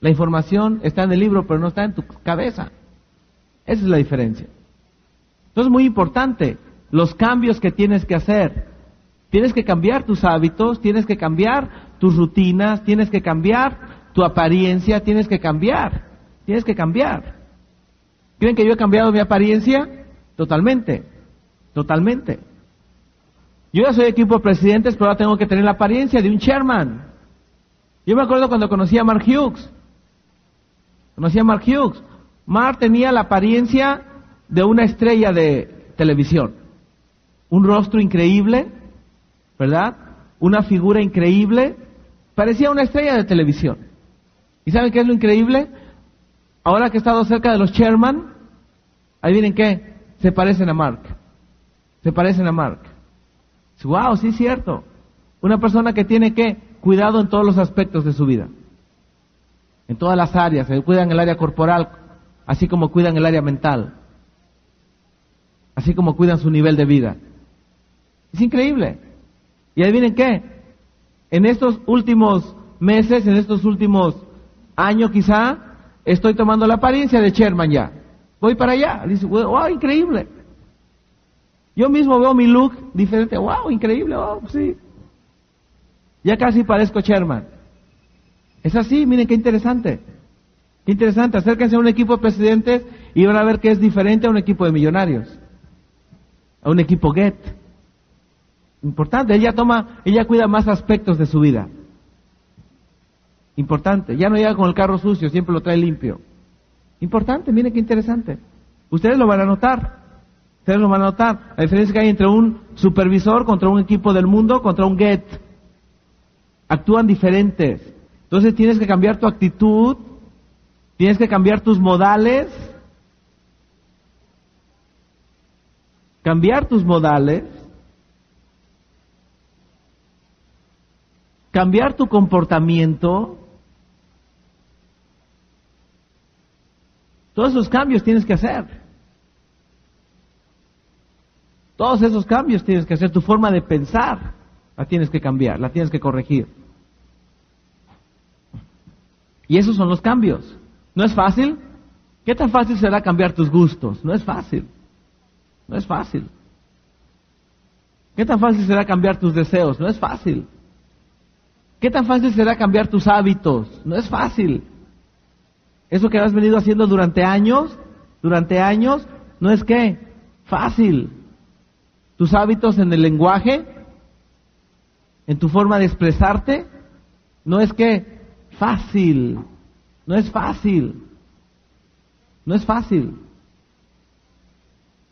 La información está en el libro, pero no está en tu cabeza. Esa es la diferencia. Entonces es muy importante los cambios que tienes que hacer. Tienes que cambiar tus hábitos, tienes que cambiar tus rutinas, tienes que cambiar tu apariencia, tienes que cambiar, tienes que cambiar. ¿Creen que yo he cambiado mi apariencia? Totalmente, totalmente. Yo ya soy equipo de presidentes, pero ahora tengo que tener la apariencia de un chairman. Yo me acuerdo cuando conocí a Mark Hughes. Conocí a Mark Hughes. Mark tenía la apariencia de una estrella de televisión. Un rostro increíble, ¿verdad? Una figura increíble, Parecía una estrella de televisión. ¿Y saben qué es lo increíble? Ahora que he estado cerca de los Sherman, ahí vienen qué, se parecen a Mark. Se parecen a Mark. Wow, sí es cierto. Una persona que tiene que cuidado en todos los aspectos de su vida. En todas las áreas. Se cuidan el área corporal, así como cuidan el área mental. Así como cuidan su nivel de vida. Es increíble. Y ahí vienen qué? en estos últimos meses, en estos últimos años quizá, estoy tomando la apariencia de Sherman ya. Voy para allá. Dice, wow, increíble. Yo mismo veo mi look diferente. Wow, increíble. Oh, sí. Ya casi parezco Sherman. Es así, miren qué interesante. Qué interesante. Acérquense a un equipo de presidentes y van a ver que es diferente a un equipo de millonarios. A un equipo Get. Importante, ella toma, ella cuida más aspectos de su vida. Importante, ya no llega con el carro sucio, siempre lo trae limpio. Importante, miren qué interesante. Ustedes lo van a notar. Ustedes lo van a notar. La diferencia que hay entre un supervisor contra un equipo del mundo contra un get. Actúan diferentes. Entonces tienes que cambiar tu actitud, tienes que cambiar tus modales. Cambiar tus modales cambiar tu comportamiento, todos esos cambios tienes que hacer. Todos esos cambios tienes que hacer, tu forma de pensar la tienes que cambiar, la tienes que corregir. Y esos son los cambios. ¿No es fácil? ¿Qué tan fácil será cambiar tus gustos? No es fácil. No es fácil. ¿Qué tan fácil será cambiar tus deseos? No es fácil. ¿Qué tan fácil será cambiar tus hábitos? No es fácil. Eso que has venido haciendo durante años, durante años, no es que fácil. Tus hábitos en el lenguaje, en tu forma de expresarte, no es que fácil. No es fácil. No es fácil.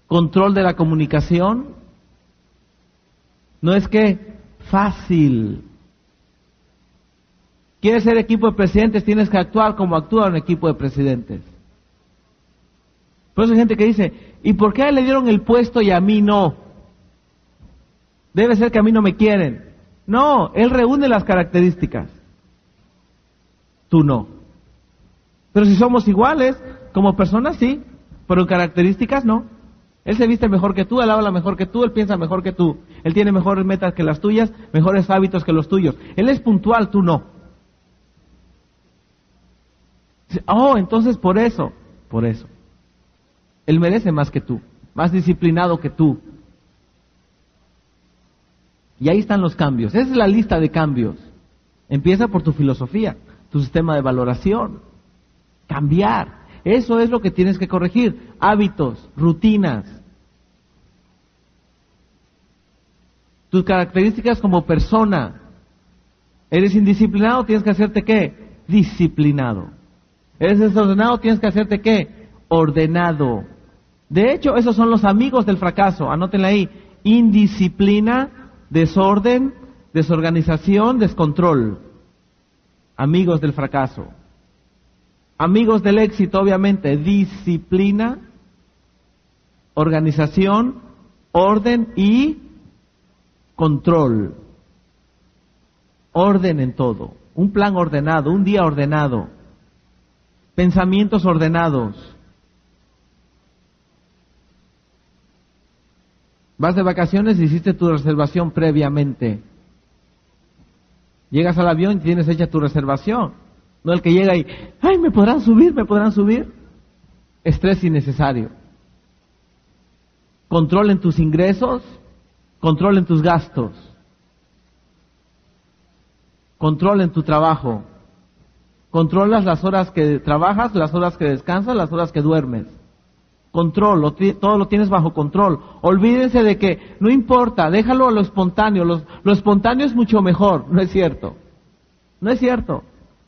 Control de la comunicación, no es que fácil. ¿Quieres ser equipo de presidentes? Tienes que actuar como actúa un equipo de presidentes. Por eso hay gente que dice, ¿y por qué le dieron el puesto y a mí no? Debe ser que a mí no me quieren. No, él reúne las características. Tú no. Pero si somos iguales, como personas sí, pero en características no. Él se viste mejor que tú, él habla mejor que tú, él piensa mejor que tú. Él tiene mejores metas que las tuyas, mejores hábitos que los tuyos. Él es puntual, tú no. Oh, entonces por eso, por eso. Él merece más que tú. más disciplinado que tú. Y ahí están los cambios. Esa es la lista de cambios. Empieza por tu filosofía, tu sistema de valoración. Cambiar. Eso es lo que tienes que corregir. Hábitos, rutinas. Tus características como persona. ¿Eres indisciplinado? Tienes que hacerte qué? Disciplinado. ¿Eres desordenado? Tienes que hacerte qué? Ordenado. De hecho, esos son los amigos del fracaso. Anótenla ahí. Indisciplina, desorden, desorganización, descontrol. Amigos del fracaso. Amigos del éxito, obviamente, disciplina, organización, orden y control. Orden en todo. Un plan ordenado, un día ordenado. Pensamientos ordenados. Vas de vacaciones y hiciste tu reservación previamente. Llegas al avión y tienes hecha tu reservación. No el que llega y, ay, ¿me podrán subir? ¿Me podrán subir? Estrés innecesario. Controlen tus ingresos, controlen tus gastos. Controlen tu trabajo. Controlas las horas que trabajas, las horas que descansas, las horas que duermes. Control, todo lo tienes bajo control. Olvídense de que no importa, déjalo a lo espontáneo. lo espontáneo es mucho mejor, no es cierto. No es cierto.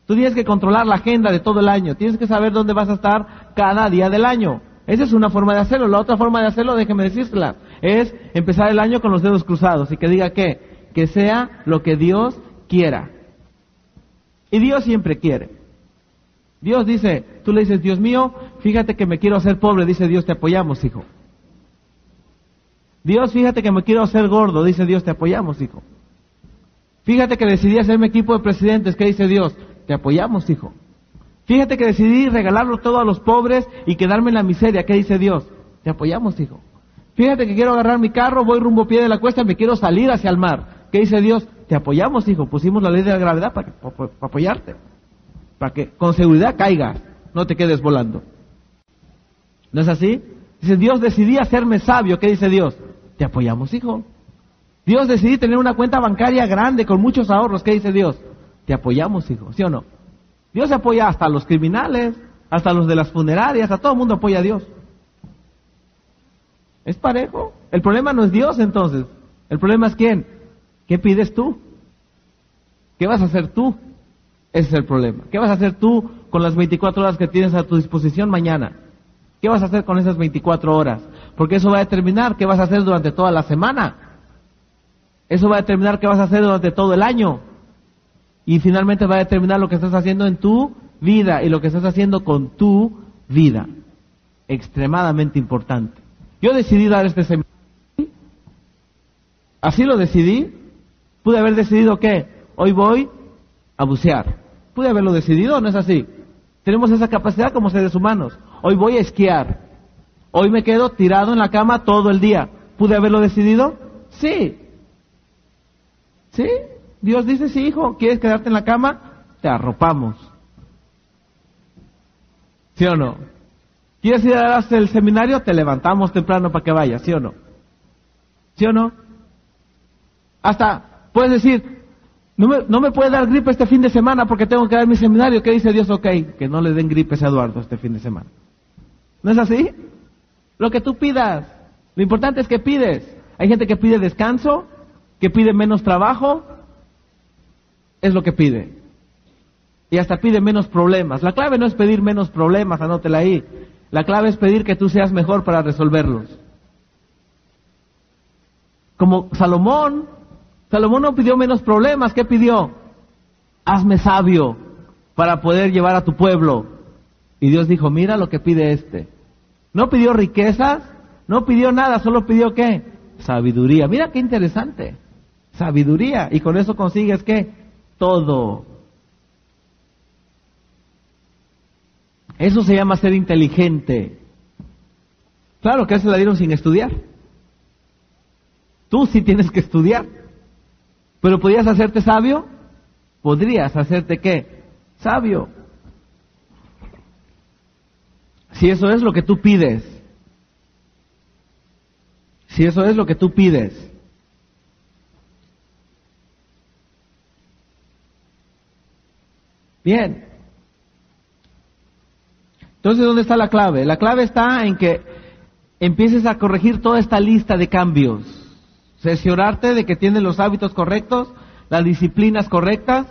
Tú tienes que controlar la agenda de todo el año. Tienes que saber dónde vas a estar cada día del año. Esa es una forma de hacerlo. La otra forma de hacerlo, déjeme decírsela, es empezar el año con los dedos cruzados y que diga que, que sea lo que Dios quiera. Y Dios siempre quiere. Dios dice, tú le dices, Dios mío, fíjate que me quiero hacer pobre, dice Dios, te apoyamos, hijo. Dios, fíjate que me quiero hacer gordo, dice Dios, te apoyamos, hijo. Fíjate que decidí hacerme equipo de presidentes, ¿qué dice Dios? Te apoyamos, hijo. Fíjate que decidí regalarlo todo a los pobres y quedarme en la miseria. ¿Qué dice Dios? Te apoyamos, hijo. Fíjate que quiero agarrar mi carro, voy rumbo pie de la cuesta, me quiero salir hacia el mar. ¿Qué dice Dios? Te apoyamos, hijo. Pusimos la ley de la gravedad para, apoyarte. Para que con seguridad caigas, no te quedes volando. ¿No es así? Dice, Dios decidí hacerme sabio. ¿Qué dice Dios? Te apoyamos, hijo. Dios decidí tener una cuenta bancaria grande con muchos ahorros. ¿Qué dice Dios? Te apoyamos, hijo, ¿sí o no? Dios apoya hasta a los criminales, hasta a los de las funerarias, a todo el mundo apoya a Dios. ¿Es parejo? El problema no es Dios entonces. El problema es quién. ¿Qué pides tú? ¿Qué vas a hacer tú? Ese es el problema. ¿Qué vas a hacer tú con las 24 horas que tienes a tu disposición mañana? ¿Qué vas a hacer con esas 24 horas? Porque eso va a determinar qué vas a hacer durante toda la semana. Eso va a determinar qué vas a hacer durante todo el año y finalmente va a determinar lo que estás haciendo en tu vida y lo que estás haciendo con tu vida. Extremadamente importante. Yo decidí dar este seminario. Así lo decidí. Pude haber decidido que hoy voy a bucear. Pude haberlo decidido, ¿no es así? Tenemos esa capacidad como seres humanos. Hoy voy a esquiar. Hoy me quedo tirado en la cama todo el día. ¿Pude haberlo decidido? Sí. ¿Sí? Dios dice, sí, hijo, ¿quieres quedarte en la cama? Te arropamos. ¿Sí o no? ¿Quieres ir a el seminario? Te levantamos temprano para que vayas, ¿sí o no? ¿Sí o no? Hasta puedes decir, no me, no me puede dar gripe este fin de semana porque tengo que dar mi seminario. ¿Qué dice Dios? Ok, que no le den gripe a Eduardo este fin de semana. ¿No es así? Lo que tú pidas. Lo importante es que pides. Hay gente que pide descanso, que pide menos trabajo, es lo que pide. Y hasta pide menos problemas. La clave no es pedir menos problemas, anótela ahí. La clave es pedir que tú seas mejor para resolverlos. Como Salomón, Salomón no pidió menos problemas, ¿qué pidió? Hazme sabio para poder llevar a tu pueblo. Y Dios dijo, mira lo que pide este. No pidió riquezas, no pidió nada, solo pidió qué? Sabiduría. Mira qué interesante. Sabiduría. Y con eso consigues qué? todo. Eso se llama ser inteligente. Claro que se la dieron sin estudiar. Tú sí tienes que estudiar. Pero ¿podrías hacerte sabio? ¿Podrías hacerte qué? Sabio. Si eso es lo que tú pides. Si eso es lo que tú pides. Bien. Entonces, ¿dónde está la clave? La clave está en que empieces a corregir toda esta lista de cambios. Cerciorarte de que tienes los hábitos correctos, las disciplinas correctas,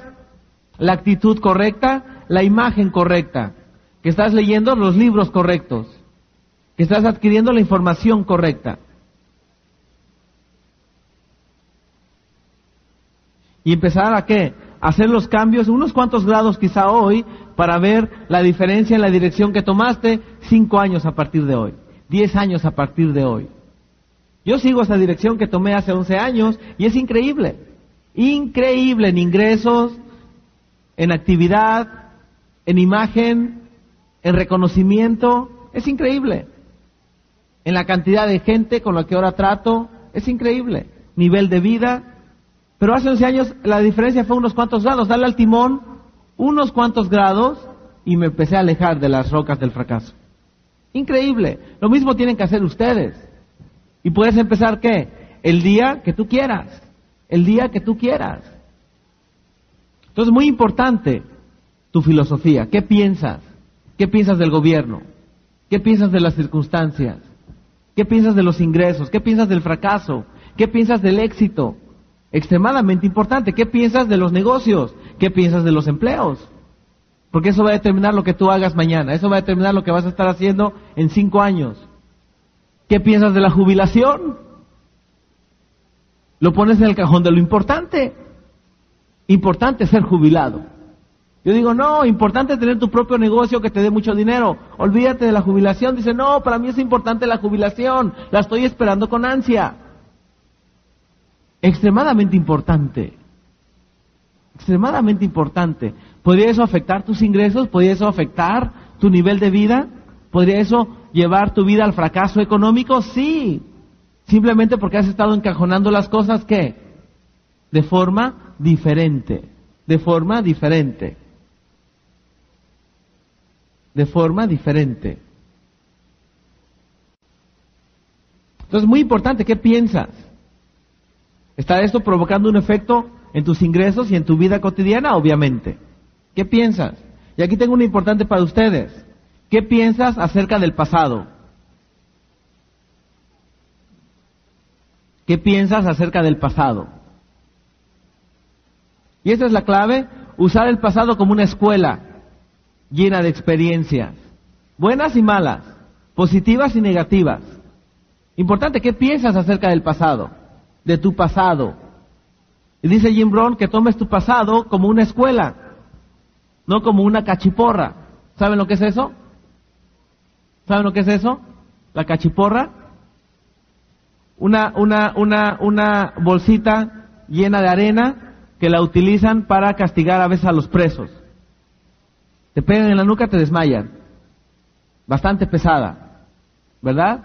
la actitud correcta, la imagen correcta, que estás leyendo los libros correctos, que estás adquiriendo la información correcta. Y empezar a qué? hacer los cambios, unos cuantos grados quizá hoy, para ver la diferencia en la dirección que tomaste cinco años a partir de hoy, diez años a partir de hoy. Yo sigo esa dirección que tomé hace once años y es increíble, increíble en ingresos, en actividad, en imagen, en reconocimiento, es increíble. En la cantidad de gente con la que ahora trato, es increíble. Nivel de vida, pero hace 11 años la diferencia fue unos cuantos grados. Dale al timón unos cuantos grados y me empecé a alejar de las rocas del fracaso. Increíble. Lo mismo tienen que hacer ustedes. Y puedes empezar qué? El día que tú quieras. El día que tú quieras. Entonces, muy importante tu filosofía. ¿Qué piensas? ¿Qué piensas del gobierno? ¿Qué piensas de las circunstancias? ¿Qué piensas de los ingresos? ¿Qué piensas del fracaso? ¿Qué piensas del éxito? extremadamente importante. ¿Qué piensas de los negocios? ¿Qué piensas de los empleos? Porque eso va a determinar lo que tú hagas mañana. Eso va a determinar lo que vas a estar haciendo en cinco años. ¿Qué piensas de la jubilación? Lo pones en el cajón de lo importante. Importante ser jubilado. Yo digo, no, importante tener tu propio negocio que te dé mucho dinero. Olvídate de la jubilación. Dice, no, para mí es importante la jubilación. La estoy esperando con ansia extremadamente importante. Extremadamente importante. ¿Podría eso afectar tus ingresos? ¿Podría eso afectar tu nivel de vida? ¿Podría eso llevar tu vida al fracaso económico? Sí. Simplemente porque has estado encajonando las cosas que de forma diferente. De forma diferente. De forma diferente. Entonces, muy importante, ¿qué piensas? ¿Está esto provocando un efecto en tus ingresos y en tu vida cotidiana? Obviamente. ¿Qué piensas? Y aquí tengo una importante para ustedes. ¿Qué piensas acerca del pasado? ¿Qué piensas acerca del pasado? Y esa es la clave, usar el pasado como una escuela llena de experiencias, buenas y malas, positivas y negativas. Importante, ¿qué piensas acerca del pasado? de tu pasado. Y dice Jim Brown que tomes tu pasado como una escuela, no como una cachiporra. ¿Saben lo que es eso? ¿Saben lo que es eso? La cachiporra. Una, una, una, una bolsita llena de arena que la utilizan para castigar a veces a los presos. Te pegan en la nuca, te desmayan. Bastante pesada. ¿Verdad?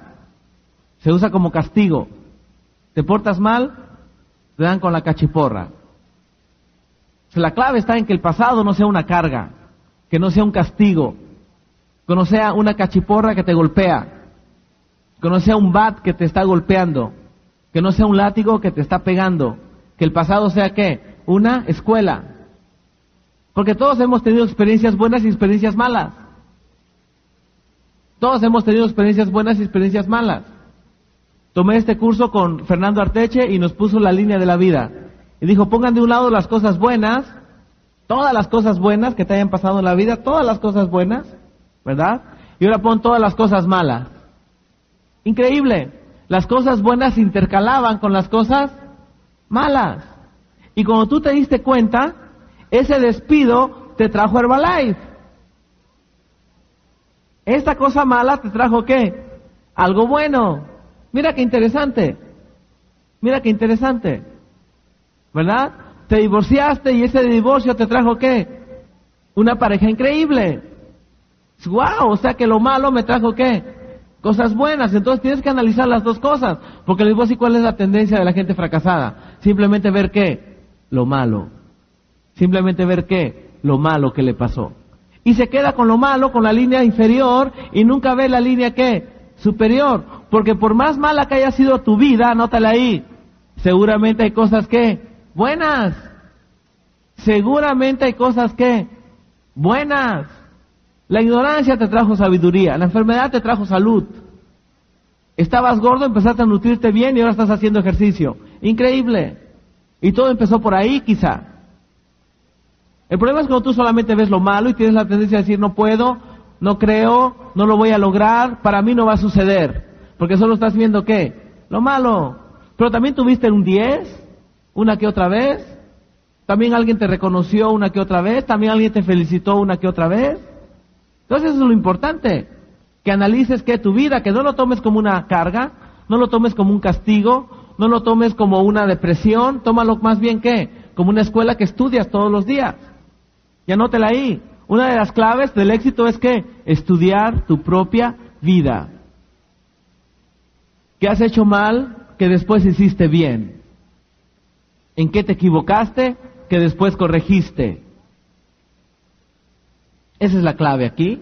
Se usa como castigo. Te portas mal, te dan con la cachiporra. La clave está en que el pasado no sea una carga, que no sea un castigo, que no sea una cachiporra que te golpea, que no sea un bat que te está golpeando, que no sea un látigo que te está pegando, que el pasado sea qué? Una escuela. Porque todos hemos tenido experiencias buenas y experiencias malas. Todos hemos tenido experiencias buenas y experiencias malas. Tomé este curso con Fernando Arteche y nos puso la línea de la vida. Y dijo, pongan de un lado las cosas buenas, todas las cosas buenas que te hayan pasado en la vida, todas las cosas buenas, ¿verdad? Y ahora pon todas las cosas malas. Increíble. Las cosas buenas se intercalaban con las cosas malas. Y cuando tú te diste cuenta, ese despido te trajo Herbalife. Esta cosa mala te trajo qué? Algo bueno. Mira qué interesante. Mira qué interesante. ¿Verdad? Te divorciaste y ese divorcio te trajo qué? Una pareja increíble. ¡Wow! O sea que lo malo me trajo qué? Cosas buenas. Entonces tienes que analizar las dos cosas. Porque les voy a decir cuál es la tendencia de la gente fracasada. Simplemente ver qué? Lo malo. Simplemente ver qué? Lo malo que le pasó. Y se queda con lo malo, con la línea inferior y nunca ve la línea qué? Superior Porque por más mala que haya sido tu vida, anótala ahí, seguramente hay cosas que buenas. Seguramente hay cosas que buenas. La ignorancia te trajo sabiduría, la enfermedad te trajo salud. Estabas gordo, empezaste a nutrirte bien y ahora estás haciendo ejercicio. Increíble. Y todo empezó por ahí, quizá. El problema es cuando tú solamente ves lo malo y tienes la tendencia a decir no puedo, no creo, no lo voy a lograr, para mí no va a suceder. Porque solo estás viendo qué? Lo malo. Pero también tuviste un 10, una que otra vez. También alguien te reconoció una que otra vez. También alguien te felicitó una que otra vez. Entonces eso es lo importante. Que analices que tu vida, que no lo tomes como una carga, no lo tomes como un castigo, no lo tomes como una depresión, tómalo más bien que como una escuela que estudias todos los días. Y anótela ahí. Una de las claves del éxito es que estudiar tu propia vida. ¿Qué has hecho mal que después hiciste bien? ¿En qué te equivocaste que después corregiste? Esa es la clave aquí.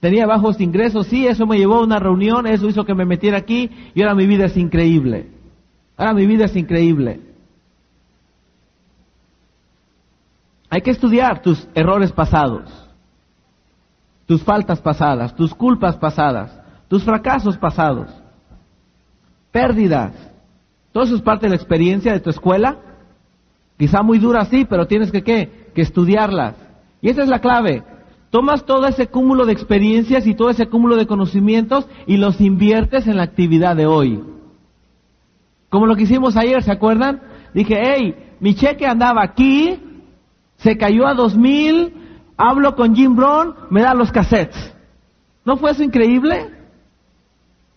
Tenía bajos ingresos, sí, eso me llevó a una reunión, eso hizo que me metiera aquí y ahora mi vida es increíble. Ahora mi vida es increíble. Hay que estudiar tus errores pasados, tus faltas pasadas, tus culpas pasadas, tus fracasos pasados, pérdidas. Todo eso es parte de la experiencia de tu escuela. Quizá muy dura, sí, pero tienes que, ¿qué? que estudiarlas. Y esa es la clave. Tomas todo ese cúmulo de experiencias y todo ese cúmulo de conocimientos y los inviertes en la actividad de hoy. Como lo que hicimos ayer, ¿se acuerdan? Dije, hey, mi cheque andaba aquí, se cayó a dos mil, hablo con Jim Brown, me da los cassettes. ¿No fue eso increíble?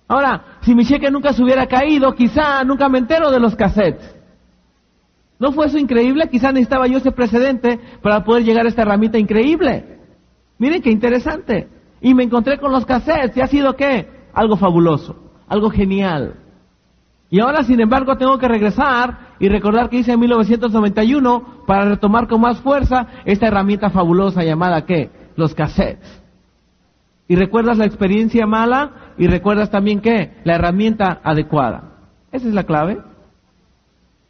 Ahora, si mi cheque nunca se hubiera caído, quizá nunca me entero de los cassettes. ¿No fue eso increíble? Quizá necesitaba yo ese precedente para poder llegar a esta herramienta increíble. Miren qué interesante. Y me encontré con los cassettes y ha sido qué? Algo fabuloso, algo genial. Y ahora, sin embargo, tengo que regresar y recordar que hice en 1991 para retomar con más fuerza esta herramienta fabulosa llamada qué? Los cassettes. Y recuerdas la experiencia mala y recuerdas también qué? La herramienta adecuada. Esa es la clave.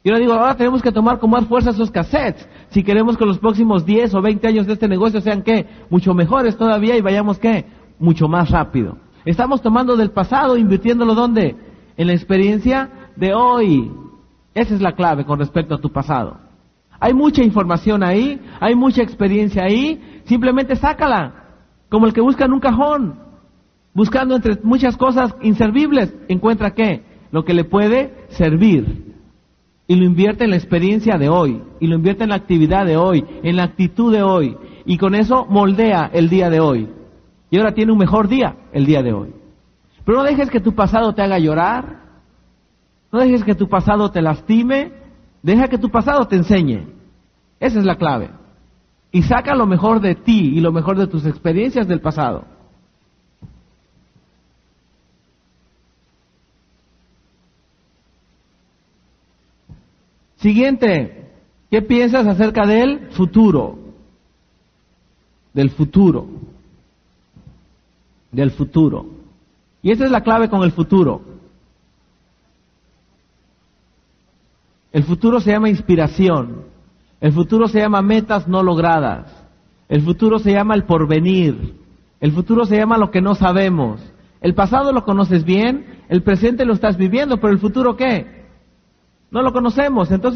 Y ahora digo, ahora tenemos que tomar con más fuerza esos cassettes si queremos que los próximos 10 o 20 años de este negocio sean qué, mucho mejores todavía y vayamos qué, mucho más rápido. Estamos tomando del pasado, invirtiéndolo dónde? En la experiencia de hoy. Esa es la clave con respecto a tu pasado. Hay mucha información ahí, hay mucha experiencia ahí, simplemente sácala, como el que busca en un cajón, buscando entre muchas cosas inservibles, encuentra qué, lo que le puede servir y lo invierte en la experiencia de hoy, y lo invierte en la actividad de hoy, en la actitud de hoy, y con eso moldea el día de hoy. Y ahora tiene un mejor día el día de hoy. Pero no dejes que tu pasado te haga llorar, no dejes que tu pasado te lastime, deja que tu pasado te enseñe. Esa es la clave. Y saca lo mejor de ti y lo mejor de tus experiencias del pasado. Siguiente, ¿qué piensas acerca del futuro? Del futuro. Del futuro. Y esa es la clave con el futuro. El futuro se llama inspiración. El futuro se llama metas no logradas. El futuro se llama el porvenir. El futuro se llama lo que no sabemos. El pasado lo conoces bien, el presente lo estás viviendo, pero el futuro qué? No lo conocemos. Entonces